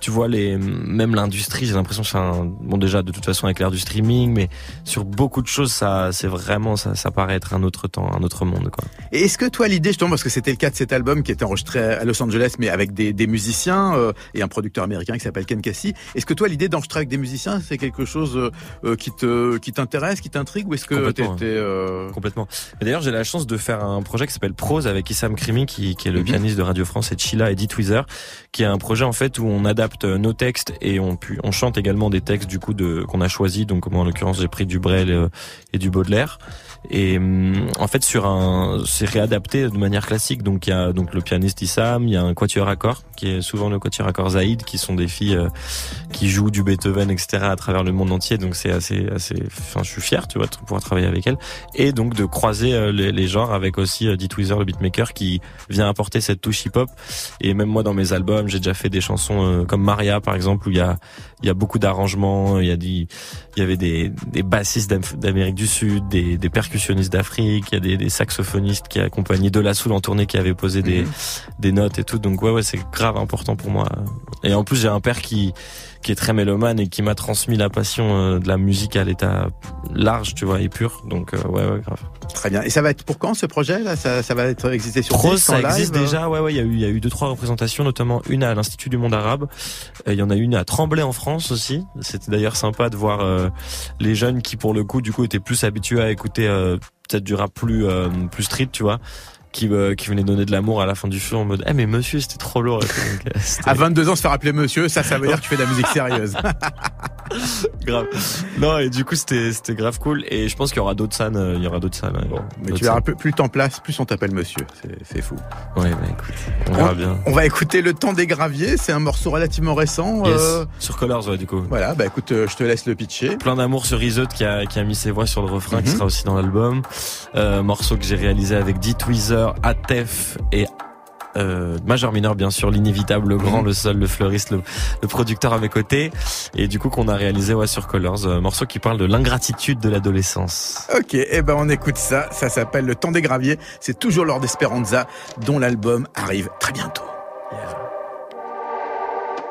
tu vois, les même l'industrie, j'ai l'impression que c'est un bon déjà de toute façon avec l'ère du streaming, mais sur beaucoup de choses, ça c'est vraiment ça, ça paraît être un autre temps, un autre monde quoi. Et est-ce que toi l'idée justement parce que c'était le cas de cet album qui était enregistré à Los Angeles, mais avec des, des musiciens euh, et un producteur américain qui s'appelle Ken Cassie, est-ce que toi l'idée d'enregistrer avec des musiciens, c'est quelque chose qui te qui t'intéresse, qui t'intrigue ou est-ce que t'étais complètement. D'ailleurs, j'ai la chance de faire un projet qui s'appelle Prose avec Issam Krimi, qui, qui est le mhm. pianiste de Radio France, et Chila et Tweezer, qui est un projet en fait où on adapte nos textes et on, on chante également des textes du coup de qu'on a choisi. Donc moi en l'occurrence j'ai pris du Brel euh, et du Baudelaire. Et hum, en fait, sur un, c'est réadapté de manière classique. Donc il y a donc le pianiste Issam, il y a un quatuor à corps qui est souvent le quatuor à corps Zaïd, qui sont des filles euh, qui jouent du Beethoven, etc. à travers le monde entier. Donc c'est assez, assez. Enfin, je suis fier, tu vois, de pouvoir travailler avec elle et donc de croiser euh, les, genres avec aussi euh, le beatmaker, qui vient apporter cette touche hip-hop. Et même moi, dans mes albums, j'ai déjà fait des chansons comme Maria, par exemple, où il y a il y a beaucoup d'arrangements. Il y a dit, il y avait des, des bassistes d'Amérique du Sud, des, des percussionnistes d'Afrique, il y a des, des, saxophonistes qui accompagnaient De La Soul en tournée qui avaient posé des, mhm. des notes et tout. Donc ouais, ouais, c'est grave important pour moi. Et en plus, j'ai un père qui qui est très mélomane et qui m'a transmis la passion euh, de la musique à l'état large, tu vois, et pur. Donc euh, ouais, ouais, grave. Très bien. Et ça va être pour quand ce projet là? Ça, ça va être existé sur Prose, ça existe déjà. Ouais, ouais. Il y a eu, il y a eu deux trois représentations, notamment une à l'Institut du Monde Arabe. Il y en a une à Tremblay en France aussi. C'était d'ailleurs sympa de voir euh, les jeunes qui, pour le coup, du coup, étaient plus habitués à écouter peut-être du rap plus plus street, tu vois qui, euh, qui venait donner de l'amour à la fin du film en mode Eh mais monsieur c'était trop lourd. Euh, (laughs) à 22 ans se faire appeler monsieur, ça ça veut dire que tu fais de la musique sérieuse. (laughs) (laughs) grave. Non et du coup c'était c'était grave cool et je pense qu'il y aura d'autres scènes, euh, il y aura d'autres. Bon, mais tu verras plus le temps place, plus on t'appelle monsieur, c'est fou. Ouais bah écoute, on, verra bien. On va écouter Le Temps des Graviers, c'est un morceau relativement récent. Yes. Sur Colors ouais du coup. Voilà bah écoute, je te laisse le pitcher. Plein d'amour sur Iseut qui a qui a mis ses voix sur le refrain qui mhm. sera aussi dans l'album. Euh, morceau que j'ai réalisé avec Dit Tweezer Atef et euh, majeur mineur bien sûr l'inévitable le grand le seul le fleuriste le, producteur à mes côtés. Et du coup qu'on a réalisé ouais sur Colors euh, morceau qui parle de l'ingratitude de l'adolescence. Ok et eh ben on écoute ça. Ça s'appelle le temps des graviers. C'est toujours lors d'Esperanza dont l'album arrive très bientôt.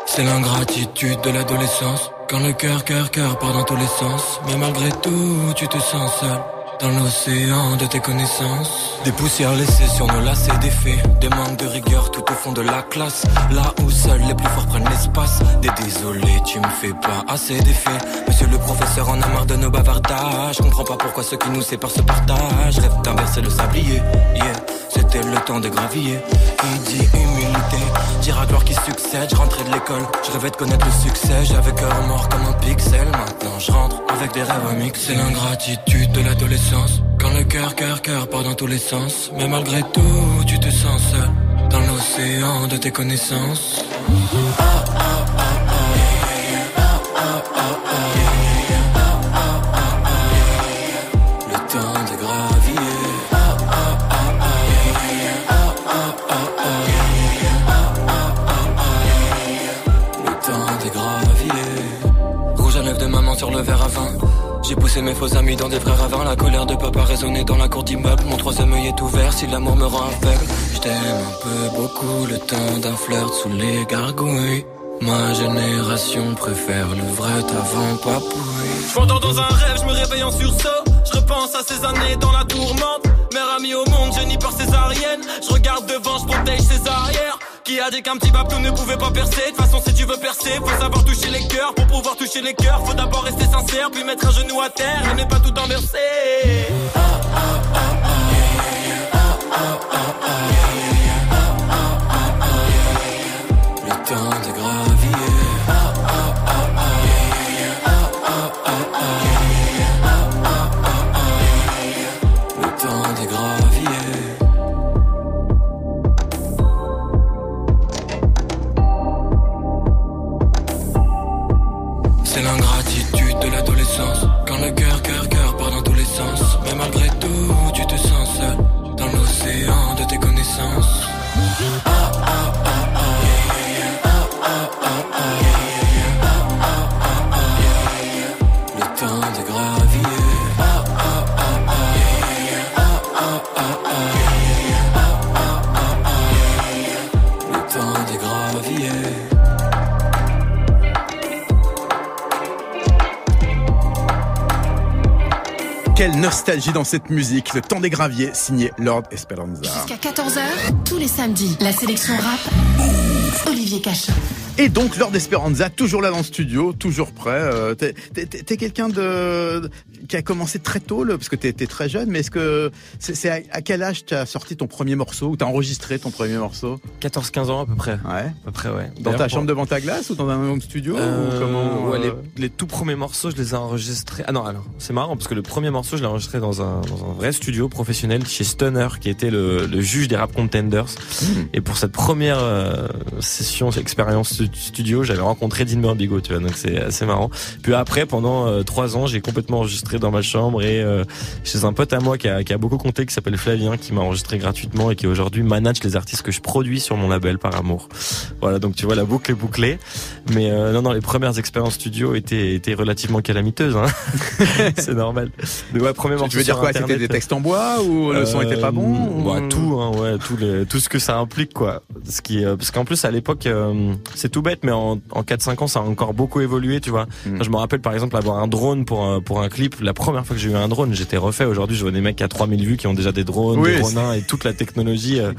C'est l'ingratitude de l'adolescence quand le cœur cœur cœur part dans tous les sens. Mais malgré tout tu te sens seul dans l'océan de tes connaissances. Des poussières laissées sur nos lacets, des faits, des manques de rigueur tout au fond de la classe. Là où seuls les plus forts prennent l'espace. Des désolés, tu me fais pas assez d'effets. Monsieur le professeur en a marre de nos bavardages. Comprends pas pourquoi ceux qui nous séparent se partagent. Rêve d'inverser le sablier, yeah. Le temps de graviller. Qui dit humilité, dira gloire qui succède. Je rentrais de l'école, je rêvais de connaître le succès. J'avais cœur mort comme un pixel. Maintenant je rentre avec des rêves mixés. C'est l'ingratitude de l'adolescence. Quand le cœur, cœur, cœur part dans tous les sens. Mais malgré tout, tu te sens seul dans l'océan de tes connaissances. Ah, ah, ah. Poussé mes faux amis dans des vrais ravins. La colère de papa résonnait dans la cour d'immeuble. Mon troisième œil est ouvert si l'amour me rend aveugle. Je t'aime un peu beaucoup le temps d'un flirt sous les gargouilles. Ma génération préfère le vrai avant papouille. Pendant dans un rêve, je me réveille en sursaut. Je repense à ces années dans la tourmente. Mère amie au monde, génie par césarienne. Je regarde devant, je protège ses arrières qui a dit qu'un petit babtou ne pouvait pas percer. De toute façon si tu veux percer Faut savoir toucher les cœurs. Pour pouvoir toucher les cœurs Faut d'abord rester sincère Puis mettre un genou à terre Et ne pas tout enverser Le nostalgie dans cette musique. Le temps des graviers, signé Lord Esperanza. Jusqu'à 14h, tous les samedis, la sélection rap, Olivier Cachin. Et donc, Lord Esperanza, toujours là dans le studio, toujours prêt. Euh, t'es, t'es, t'es quelqu'un de qui a commencé très tôt, parce que t'es, très jeune, mais est-ce que c'est, à, quel âge t'as sorti ton premier morceau ou t'as enregistré ton premier morceau? 14-15 ans à peu près. Ouais. À peu près, ouais. Dans ta chambre devant ta glace ou dans un home studio euh, ou comment, ouais, les, les, tout premiers morceaux, je les ai enregistrés. Ah non, alors c'est marrant parce que le premier morceau, je l'ai enregistré dans un, dans un vrai studio professionnel chez Stunner, qui était le, le juge des rap contenders. Mmh. Et pour cette première euh, session, expérience studio, j'avais rencontré Dean Burbigo, tu vois, donc c'est assez marrant. Puis après, pendant euh, trois ans, j'ai complètement enregistré dans ma chambre et euh, chez un pote à moi qui a, qui a beaucoup compté, qui s'appelle Flavien, qui m'a enregistré gratuitement et qui aujourd'hui manage les artistes que je produis sur mon label par amour. Voilà, donc tu vois, la boucle est bouclée. Mais euh, non, non, les premières expériences studio étaient, étaient relativement calamiteuses. Hein. (laughs) c'est normal. Mais ouais, premier. Tu veux dire quoi? C'était des textes en bois ou le son était pas bon ouais, Tout, hein, ouais, tout, les, tout ce que ça implique, quoi. Ce qui, parce qu'en plus à l'époque, c'est tout bête, mais en, en 4-5 ans, ça a encore beaucoup évolué, tu vois. Mm. je me rappelle par exemple avoir un drone pour euh, pour un clip. La première fois que j'ai eu un drone, j'étais refait. Aujourd'hui, je vois des mecs à 3000 vues qui ont déjà des drones, des drones et toute la technologie euh,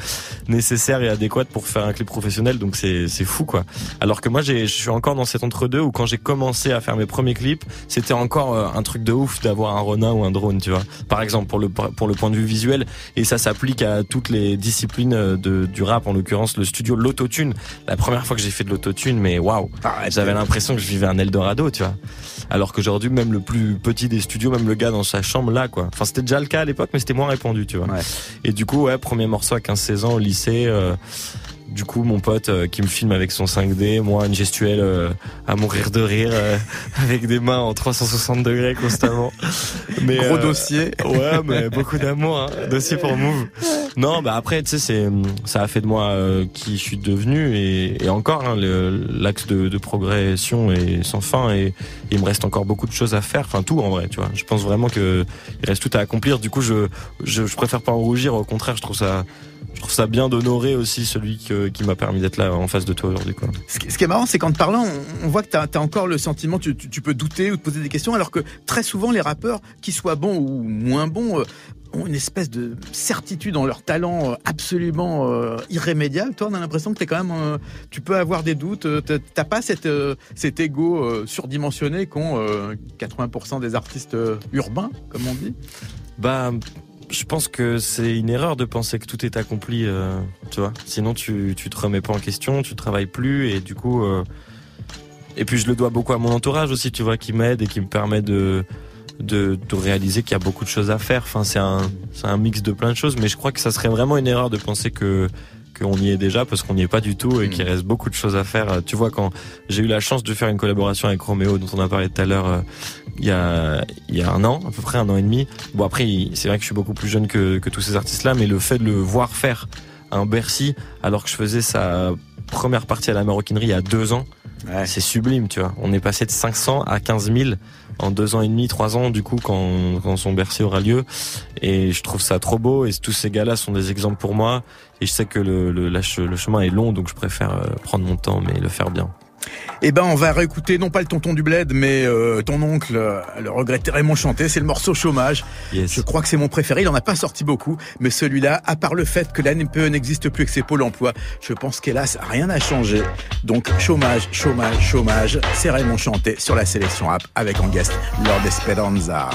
nécessaire et adéquate pour faire un clip professionnel. Donc c'est c'est fou quoi. Alors que moi, je suis encore dans cet entre-deux où quand j'ai commencé à faire mes premiers clips, c'était encore euh, un truc de ouf d'avoir un Ronin ou un drone, tu vois. Par exemple pour le pour le point de vue visuel et ça s'applique à toutes les disciplines de du rap en l'occurrence le studio l'autotune. La première fois que j'ai fait de l'autotune, mais waouh, j'avais l'impression que je vivais un Eldorado, tu vois. Alors qu'aujourd'hui, même le plus petit des studios, même le gars dans sa chambre là, quoi. Enfin, c'était déjà le cas à l'époque, mais c'était moins répandu, tu vois. Et du coup, ouais, premier morceau à 15-16 ans au lycée. Euh, du coup, mon pote euh, qui me filme avec son 5D, moi une gestuelle euh, à mourir de rire, euh, (laughs) avec des mains en 360 degrés constamment. (laughs) Mais, Gros dossier. Ouais, mais beaucoup d'amour, hein. dossier pour Move. Non, bah après, tu sais, c'est ça a fait de moi qui je suis devenu et, et encore, hein, l'axe de, de, progression est sans fin et, il me reste encore beaucoup de choses à faire. Enfin, tout en vrai, tu vois. Je pense vraiment que il reste tout à accomplir. Du coup, je, je, je préfère pas en rougir. Au contraire, je trouve ça je trouve ça bien d'honorer aussi celui qui m'a permis d'être là en face de toi aujourd'hui. Quoi. Ce, qui est marrant, c'est qu'en te parlant, on, voit que tu as, encore le sentiment, tu, tu, peux douter ou te poser des questions, alors que très souvent, les rappeurs, qu'ils soient bons ou moins bons, euh, ont une espèce de certitude dans leur talent euh, absolument euh, irrémédiable. Toi, on a l'impression que es quand même, tu peux avoir des doutes. T'as pas cette, cet ego surdimensionné qu'ont 80% des artistes urbains, comme on dit? Bah je pense que c'est une erreur de penser que tout est accompli, euh, tu vois. Sinon, tu, tu te remets pas en question, tu travailles plus et du coup. Euh, et puis, je le dois beaucoup à mon entourage aussi, tu vois, qui m'aide et qui me permet de, de, de réaliser qu'il y a beaucoup de choses à faire. Enfin, c'est un, c'est un mix de plein de choses, mais je crois que ça serait vraiment une erreur de penser que qu'on y est déjà parce qu'on n'y est pas du tout et qu'il mm. reste beaucoup de choses à faire. Tu vois, quand j'ai eu la chance de faire une collaboration avec Roméo, dont on a parlé tout à l'heure, euh, il y a il y a un an, à peu près un an et demi. Bon après, c'est vrai que je suis beaucoup plus jeune que, que tous ces artistes-là, mais le fait de le voir faire un Bercy alors que je faisais sa première partie à la maroquinerie il y a deux ans, c'est sublime, tu vois. On est passé de 500 à 15 000 en deux ans et demi, trois ans, du coup, quand, quand son Bercy aura lieu. Et je trouve ça trop beau. Et tous ces gars-là sont des exemples pour moi. Et je sais que le, le, le chemin est long, donc je préfère euh, prendre mon temps, mais le faire bien. Eh ben, on va réécouter non pas le tonton du bled, mais euh, ton oncle, euh, le regretté Raymond Chanté. C'est le morceau Chômage. Je crois que c'est mon préféré. Il en a pas sorti beaucoup, mais celui-là, à part le fait que la NPE n'existe plus que ses pôles emploi, je pense qu'hélas rien n'a changé. Donc chômage, chômage, chômage. C'est Raymond Chanté sur la sélection app avec en guest Lord Esperanza.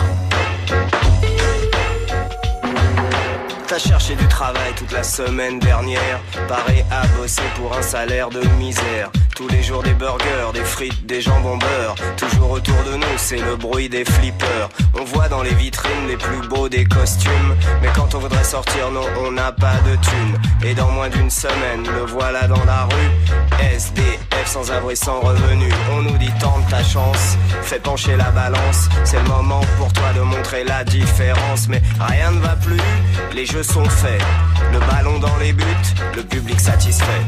T'as cherché du travail toute la semaine dernière, paré à bosser pour un salaire de misère. Tous les jours des burgers, des frites, des jambons beurre. Toujours autour de nous, c'est le bruit des flippers. On voit dans les vitrines les plus beaux des costumes. Mais quand on voudrait sortir, non, on n'a pas de thunes. Et dans moins d'une semaine, le voilà dans la rue. SDF sans abri, sans revenu. On nous dit tente ta chance, fais pencher la balance. C'est le moment pour toi de montrer la différence. Mais rien ne va plus, les jeux sont faits. Le ballon dans les buts, le public satisfait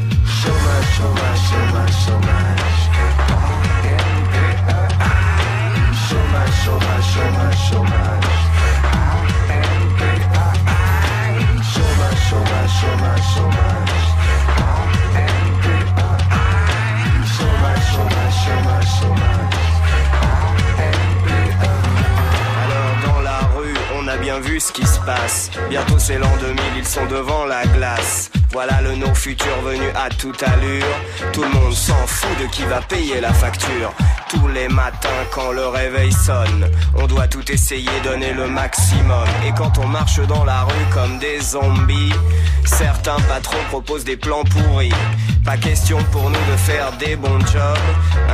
on a bien vu ce qui se passe. Bientôt c'est l'an 2000, ils sont devant la glace. Voilà le nom futur venu à toute allure. Tout le monde s'en fout de qui va payer la facture. Tous les matins quand le réveil sonne, on doit tout essayer, donner le maximum. Et quand on marche dans la rue comme des zombies, certains patrons proposent des plans pourris. Pas question pour nous de faire des bons jobs.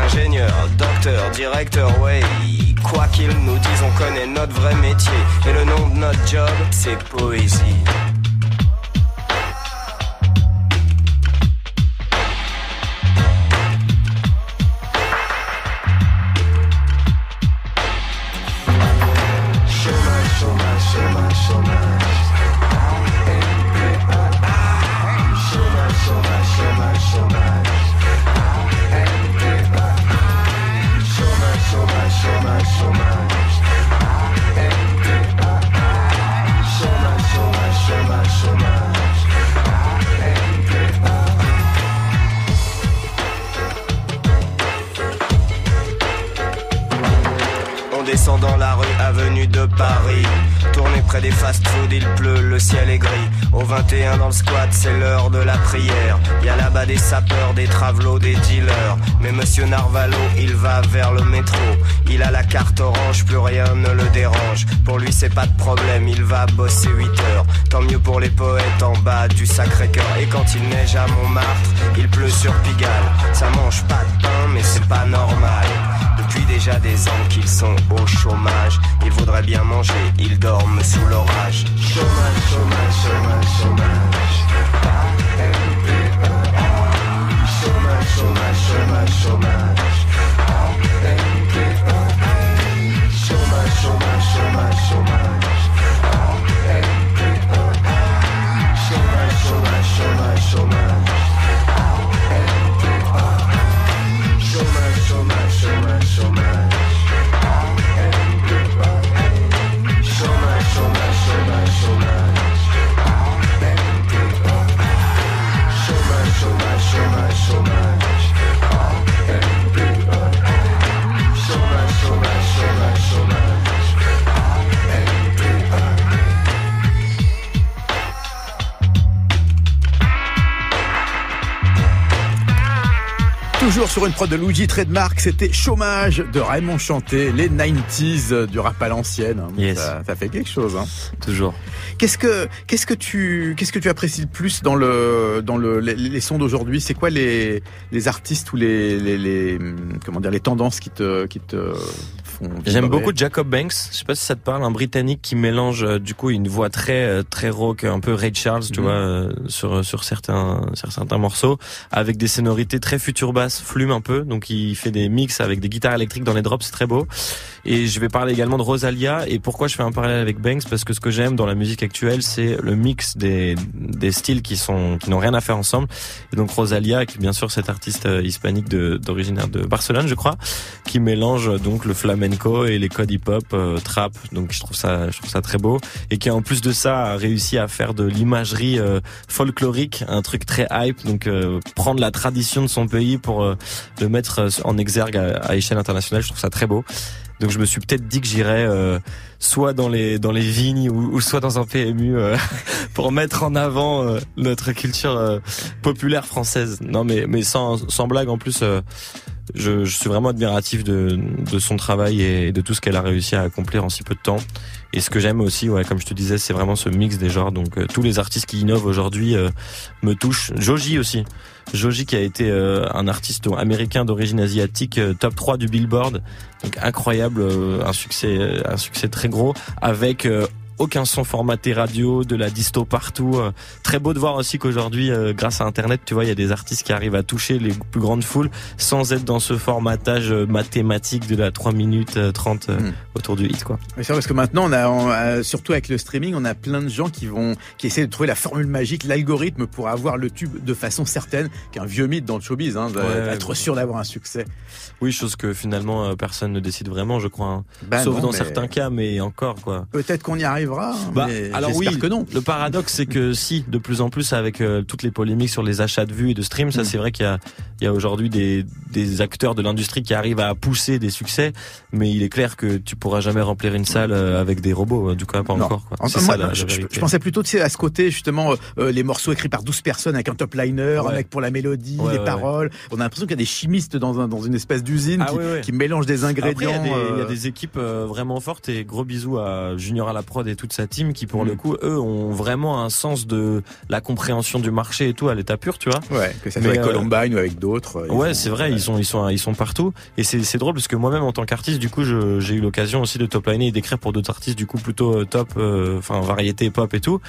Ingénieur, docteur, directeur, ouais. Quoi qu'ils nous disent, on connaît notre vrai métier. Et le nom de notre job, c'est poésie. C'est l'heure de la prière. Y a là-bas des sapeurs, des travelots, des dealers. Mais monsieur Narvalo, il va vers le métro. Il a la carte orange, plus rien ne le dérange. Pour lui, c'est pas de problème, il va bosser 8 heures. Tant mieux pour les poètes en bas du Sacré-Cœur. Et quand il neige à Montmartre, il pleut sur Pigalle. Ça mange pas de pain, mais c'est pas normal. Depuis déjà des ans qu'ils sont au chômage. Ils voudraient bien manger, ils dorment sous l'orage. Chômage, chômage, chômage, chômage. Chômage, special night. Sur une prod de Luigi Trademark, c'était Chômage de Raymond Chanté, les 90s du rap à l'ancienne. hein. Yes. Ça, ça fait quelque chose. Hein. Toujours. Qu'est-ce que qu'est-ce que tu qu'est-ce que tu apprécies le plus dans le dans le les, les sons d'aujourd'hui? C'est quoi les les artistes ou les, les les comment dire les tendances qui te qui te font J'aime beaucoup Jacob Banks. Je sais pas si ça te parle, un Britannique qui mélange euh, du coup une voix très euh, très rock, un peu Ray Charles, tu Mhm. vois, euh, sur sur certains sur certains morceaux, avec des sonorités très future bass, flume un peu. Donc il fait des mix avec des guitares électriques dans les drops, c'est très beau. Et je vais parler également de Rosalia. Et pourquoi je fais un parallèle avec Banks Parce que ce que j'aime dans la musique actuelle, c'est le mix des des styles qui sont qui n'ont rien à faire ensemble. Et donc Rosalia, qui est bien sûr cette artiste euh, hispanique d'originaire de Barcelone, je crois, qui mélange donc le flamenco et les codes hip-hop, euh, trap. Donc je trouve ça, je trouve ça très beau et qui en plus de ça a réussi à faire de l'imagerie euh, folklorique, un truc très hype. Donc prendre la tradition de son pays pour le mettre en exergue à échelle internationale, je trouve ça très beau. Donc je me suis peut-être dit que j'irais euh, soit dans les dans les vignes ou, ou soit dans un PMU euh, (laughs) pour mettre en avant euh, notre culture euh, populaire française. Non mais mais sans sans blague en plus euh, je, je suis vraiment admiratif de, de son travail et de tout ce qu'elle a réussi à accomplir en si peu de temps. Et ce que j'aime aussi, ouais, comme je te disais, c'est vraiment ce mix des genres. Donc euh, tous les artistes qui innovent aujourd'hui me touchent. Joji aussi. Joji qui a été euh, un artiste américain d'origine asiatique, euh, top 3 du Billboard. Donc incroyable, euh, un succès, un succès très gros avec aucun son formaté radio, de la disto partout. euh, très beau de voir aussi qu'aujourd'hui, euh, grâce à Internet, tu vois, il y a des artistes qui arrivent à toucher les plus grandes foules sans être dans ce formatage euh, mathématique de la 3 minutes euh, 30 euh, Mm. autour du hit, quoi. C'est vrai, parce que maintenant, on a, on a- surtout avec le streaming, on a plein de gens qui vont, qui essaient de trouver la formule magique, l'algorithme pour avoir le tube de façon certaine, qui est un vieux mythe dans le showbiz, hein, de- Ouais, être ouais. sûr d'avoir un succès. Oui, chose que finalement euh, personne ne décide vraiment, je crois. hein. Bah Sauf non, dans mais certains cas, mais encore, quoi. Peut-être qu'on y arrivera. Arrivera. Bah, mais alors oui, que non. le paradoxe c'est que si, de plus en plus avec euh, toutes les polémiques sur les achats de vues et de streams, ça Mm. c'est vrai qu'il y a, il y a aujourd'hui des, des acteurs de l'industrie qui arrivent à pousser des succès, mais il est clair que tu pourras jamais remplir une salle euh, avec des robots, du coup pas Non. encore. Quoi. En- C'est moi, ça, la- la je, je- je pensais plutôt à ce côté justement euh, les morceaux écrits par 12 personnes avec un top liner, un Ouais. mec pour la mélodie, Ouais, les ouais, paroles. On a l'impression qu'il y a des chimistes dans, un, dans une espèce d'usine Ah qui, qui mélangent des ingrédients. il y, a des- il y a des équipes vraiment fortes et gros bisous à Junior à la prod et toute sa team qui, pour Mm. le coup, eux, ont vraiment un sens de la compréhension du marché et tout à l'état pur, tu vois. Ouais, que ça soit avec euh, Columbine ou avec d'autres. Ouais, c'est vrai, ils sont, ils sont, ils sont partout. Et c'est, c'est drôle parce que moi-même, en tant qu'artiste, du coup, j'ai eu l'occasion aussi de topliner et d'écrire pour d'autres artistes, du coup, plutôt euh, top, euh, enfin, variété pop et tout.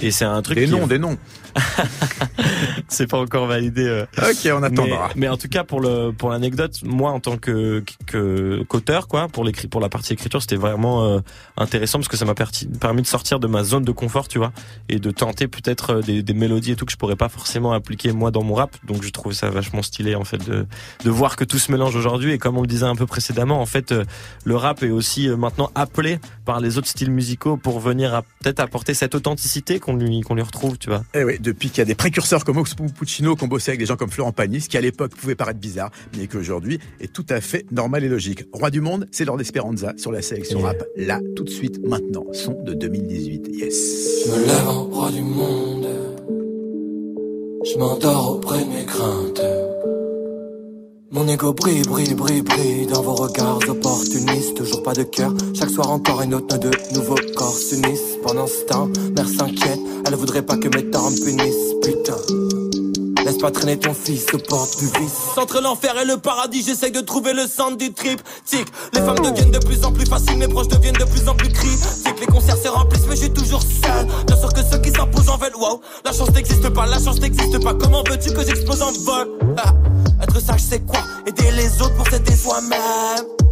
Et c'est un truc Des qui noms, des noms. (laughs) c'est pas encore validé. euh, Ok, on attendra. mais en tout cas pour le pour l'anecdote, moi en tant que que qu'auteur quoi, pour l'écrit pour la partie écriture, c'était vraiment euh, intéressant parce que ça m'a perti- permis de sortir de ma zone de confort, tu vois, et de tenter peut-être euh, des, mélodies et tout que je pourrais pas forcément appliquer moi dans mon rap. Donc je trouve ça vachement stylé en fait de de voir que tout se mélange aujourd'hui et comme on le disait un peu précédemment, en fait euh, le rap est aussi euh, maintenant appelé par les autres styles musicaux pour venir peut-être apporter cette authenticité qu'on lui qu'on lui retrouve, tu vois. Eh oui, depuis qu'il y a des précurseurs comme Ox Puccino qui ont bossé avec des gens comme Florent Pagny, ce qui à l'époque pouvait paraître bizarre, mais qu'aujourd'hui est tout à fait normal et logique. Roi du monde, c'est Lord Esperanza sur la sélection rap. Là, tout de suite, maintenant, son de 2018. Yes. Je me lève en roi du monde. Je m'endors auprès de mes craintes. Mon ego brille, brille, brille, brille dans vos regards opportunistes. Toujours pas de cœur. Chaque soir encore une autre de nouveaux corps s'unissent. Pendant ce temps, mère s'inquiète. Elle voudrait pas que mes torts me punissent. Putain. Laisse pas traîner ton fils aux portes du vice. Entre l'enfer et le paradis, j'essaye de trouver le centre du trip. Tic, les femmes deviennent de plus en plus faciles, mes proches deviennent de plus en plus critiques. Les concerts se remplissent, mais je suis toujours seul. Bien sûr que ceux qui s'imposent en veulent, wow. La chance n'existe pas, la chance n'existe pas. Comment veux-tu que j'explose en vol? Ah, Être sage, c'est quoi? Aider les autres pour s'aider soi-même.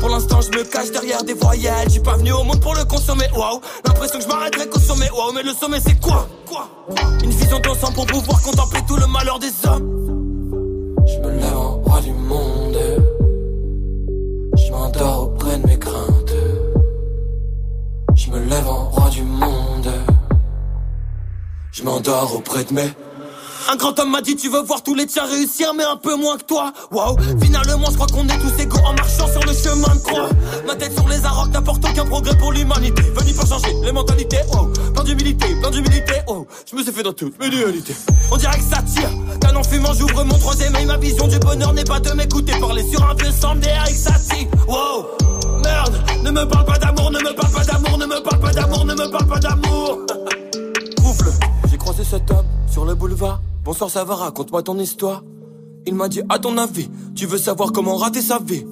Pour l'instant, je me cache derrière des voyelles. Je suis pas venu au monde pour le consommer. Wow. L'impression que je m'arrêterai qu'au sommet. Wow. Mais le sommet, c'est quoi? Quoi? Une vision d'ensemble pour pouvoir contempler tout le malheur des hommes. Je me lève en roi du monde. Je m'endors auprès de mes craintes. Je me lève en roi du monde. Je m'endors auprès de mes. Un grand homme m'a dit tu veux voir tous les tiens réussir mais un peu moins que toi Finalement je crois qu'on est tous égaux en marchant sur le chemin de croix. Ma tête sur les arocs n'apporte aucun progrès pour l'humanité. Venu pour changer les mentalités wow Plein d'humilité, plein d'humilité wow Je me suis fait dans toutes mes dualités On dirait que ça tire Canon fumant j'ouvre mon troisième œil. Ma vision du bonheur n'est pas de m'écouter Parler sur un vieux sang ça tire Wow. Merde Ne me parle pas d'amour, ne me parle pas d'amour Ne me parle pas d'amour, ne me parle pas d'amour. (laughs) Ouvre J'ai croisé cet homme sur le boulevard. Bonsoir, ça va, raconte-moi ton histoire. Il m'a dit, à ton avis, tu veux savoir comment rater sa vie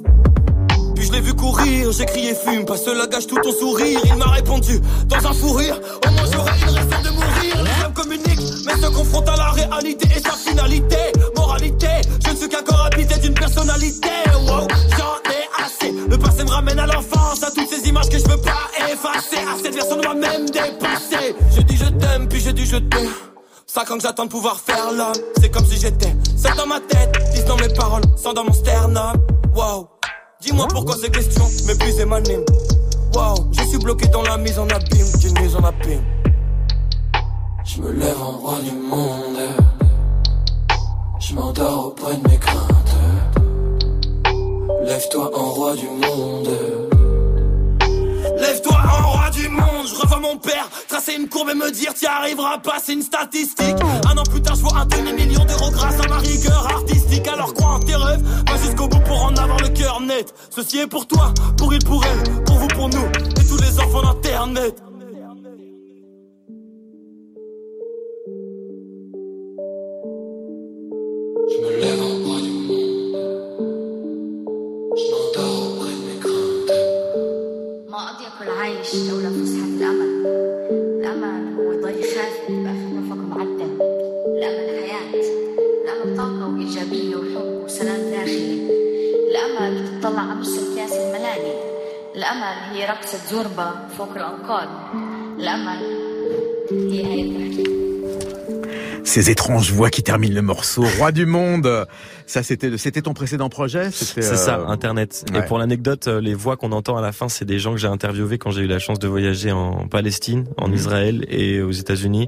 Puis je l'ai vu courir, j'ai crié fume, pas cela gâche tout ton sourire. Il m'a répondu, dans un fou rire, au moins j'aurai une raison de mourir. Les hommes communiquent, mais se confrontent à la réalité et sa finalité. Moralité, je ne suis qu'un corps habité d'une personnalité. Wow, j'en ai assez. Le passé me ramène à l'enfance, à toutes ces images que je veux pas effacer. À cette version de moi-même dépassée. Je dis je t'aime, puis je dis je t'aime. Ans que j'attends de pouvoir faire l'homme. C'est comme si j'étais seul dans ma tête, dix dans mes paroles, sans dans mon sternum. Wow. Dis-moi pourquoi ces questions m'épuisent et m'animent. Wow, je suis bloqué dans la mise en abîme, d'une mise en abîme. Je me lève en roi du monde. Je m'endors auprès de mes craintes. Lève-toi en roi du monde. Lève-toi en roi du monde, je revois mon père tracer une courbe et me dire t'y arriveras pas, c'est une statistique. Un an plus tard, je vois un demi-million d'euros grâce à ma rigueur artistique. Alors crois en tes rêves, pas jusqu'au bout pour en avoir le cœur net. Ceci est pour toi, pour il, pour elle, pour vous, pour nous et tous les enfants d'internet. Je me lève لولا فسحة الأمل. الأمل هو ضي خافت بآخر مرفق معدل. الأمل حياة. الأمل طاقة وإيجابية وحب وسلام داخلي. الأمل تطلع على نص الكاس الملاني الأمل هي رقصة زوربا فوق الأنقاض. الأمل هي هاي الضحكة ces étranges voix qui terminent le morceau. Roi du monde. Ça, c'était, c'était ton précédent projet? C'est ça, euh, Internet. Et pour l'anecdote, euh, les voix qu'on entend à la fin, c'est des gens que j'ai interviewés quand j'ai eu la chance de voyager en Palestine, en mhm. Israël et aux États-Unis.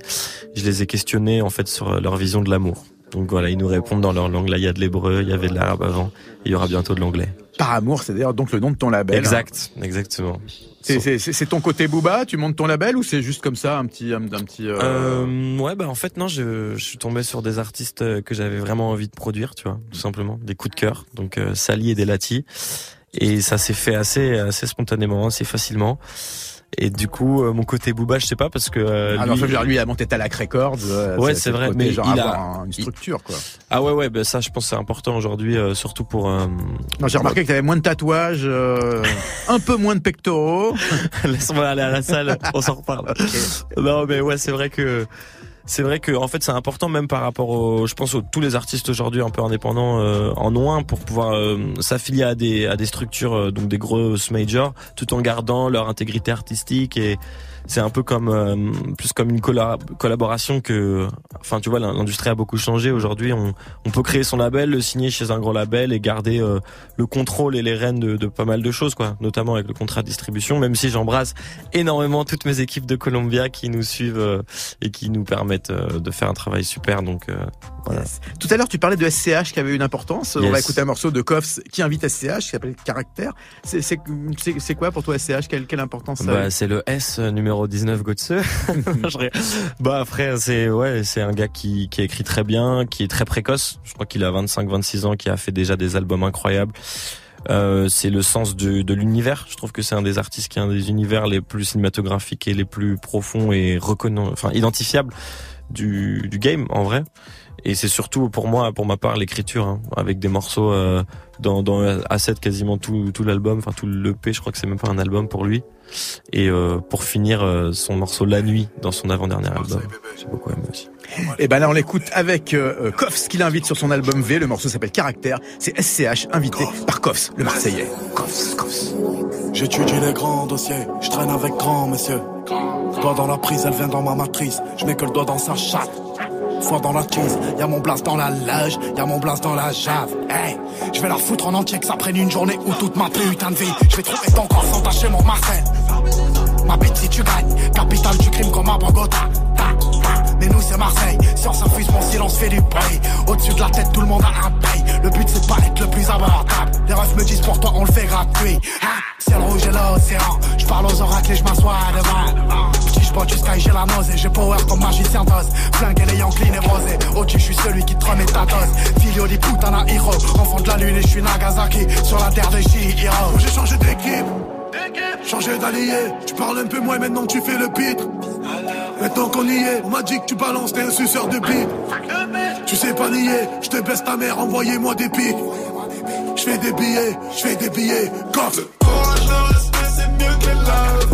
Je les ai questionnés, en fait, sur leur vision de l'amour. Donc voilà, ils nous répondent dans leur langue. Là, il y a de l'hébreu, il y avait de l'arabe avant, il y aura bientôt de l'anglais. Par amour, c'est d'ailleurs donc le nom de ton label. Exact, exactement. C'est ton côté Booba, tu montes ton label ou c'est juste comme ça un petit un, petit euh... Euh, ouais bah en fait non, je, je suis tombé sur des artistes euh, que j'avais vraiment envie de produire, tu vois, tout simplement, des coups de cœur. Donc euh, Sally et Delati et ça s'est fait assez assez spontanément, assez facilement. Et du coup, euh, mon côté Booba, je sais pas parce que euh, ah, lui, non, lui, il a monté Talak Records. Euh, ouais, c'est vrai, mais genre il a une structure quoi. Ah ouais, ouais, ben ça, je pense c'est important aujourd'hui, surtout pour. non, j'ai remarqué que t'avais moins de tatouages, un peu moins de pectoraux. (laughs) Laisse-moi aller à la salle, on s'en reparle. (laughs) Non, mais ouais, c'est vrai que c'est vrai que en fait c'est important même par rapport au, je pense aux tous les artistes aujourd'hui un peu indépendants euh, en ont pour pouvoir euh, s'affilier à des à des structures euh, donc des grosses majors tout en gardant leur intégrité artistique et c'est un peu comme euh, plus comme une collaboration que enfin tu vois l'industrie a beaucoup changé. Aujourd'hui on, on, peut créer son label le signer chez un gros label et garder euh, le contrôle et les rênes de, de, pas mal de choses quoi. Notamment avec le contrat de distribution même si j'embrasse énormément toutes mes équipes de Columbia qui nous suivent euh, et qui nous permettent de faire un travail super. Donc voilà. Tout à l'heure tu parlais de SCH qui avait une importance. On va écouter un morceau de Koffs qui invite SCH qui s'appelle Caractère. C'est quoi pour toi SCH quelle, quelle importance bah, c'est le S numéro 19 Gotse. (laughs) bah après c'est ouais, c'est un gars qui qui écrit très bien, qui est très précoce. Je crois qu'il a 25 26 ans, qui a fait déjà des albums incroyables. Euh, c'est le sens de, l'univers. Je trouve que c'est un des artistes qui a un des univers les plus cinématographiques et les plus profonds et reconnus, enfin identifiables du, du game en vrai. Et c'est surtout pour moi, pour ma part, l'écriture, hein, avec des morceaux euh, dans, dans A7 quasiment tout, tout l'album, enfin tout l'EP, je crois que c'est même pas un album pour lui. Et euh, pour finir, euh, son morceau La Nuit dans son avant-dernier album. J'ai beaucoup aimé aussi. Et ben là, on l'écoute avec euh, Koffs qui l'invite sur son album V. Le morceau s'appelle Caractère. C'est SCH invité par Koffs, le Marseillais. Koffs, Koffs. J'étudie les grands dossiers. Je traîne avec grands messieurs. Doigt dans la prise, elle vient dans ma matrice. Je mets que le doigt dans sa chatte fois dans la cheese. Y'a mon blast dans la loge, y'a mon blast dans la jave. Hey, je vais la foutre en entier que ça prenne une journée ou toute ma putain de vie. Je vais trouver ton corps sans tâcher mon Marcel. Ma bite si tu gagnes, capitale du crime comme à Bogota. Mais nous c'est Marseille, si on s'infuse mon silence fait du bruit Au-dessus de la tête tout le monde a un paye Le but c'est pas être le plus abordable Les refs me disent pour toi on le fait gratuit hein Ciel rouge et l'océan Je parle aux oracles et je m'assois devant Sky j'ai la nausée. J'ai power comme magicien d'os. Flingue et les Yankees névrosés Au-dessus je suis celui qui te remet ta dose. Filio di putana hero. Enfant de la lune et je suis Nagasaki. Sur la terre de Shihiro. J'ai changé d'équipe. Changer d'allié, tu parles un peu moins maintenant que tu fais le pitre. Maintenant qu'on y est, on m'a dit que tu balances, t'es un suceur de bite. Tu sais pas nier, je te baisse ta mère, envoyez-moi des pics. Je fais des billets, je fais des billets, coffre. Courage, le respect, c'est mieux que love.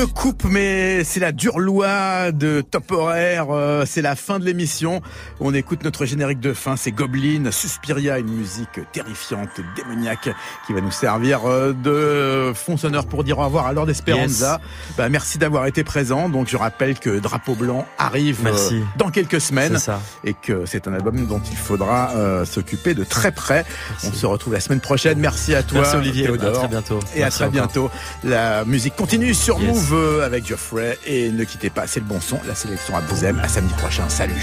le coupe, mais c'est la dure loi de top horaire. Euh, c'est la fin de l'émission. On écoute notre générique de fin. C'est Goblin, Suspiria, une musique terrifiante, démoniaque, qui va nous servir euh, de fond sonore pour dire au revoir à Lord Esperanza. Bah, merci d'avoir été présent. Donc, je rappelle que Drapeau Blanc arrive euh, dans quelques semaines. Et que c'est un album dont il faudra s'occuper de très près. On se retrouve la semaine prochaine. Merci à toi, merci Olivier. Théodore. À très bientôt. Et à très bientôt. La musique continue sur Move avec Geoffrey et ne quittez pas, c'est le bon son, la sélection à aime. À samedi prochain, salut.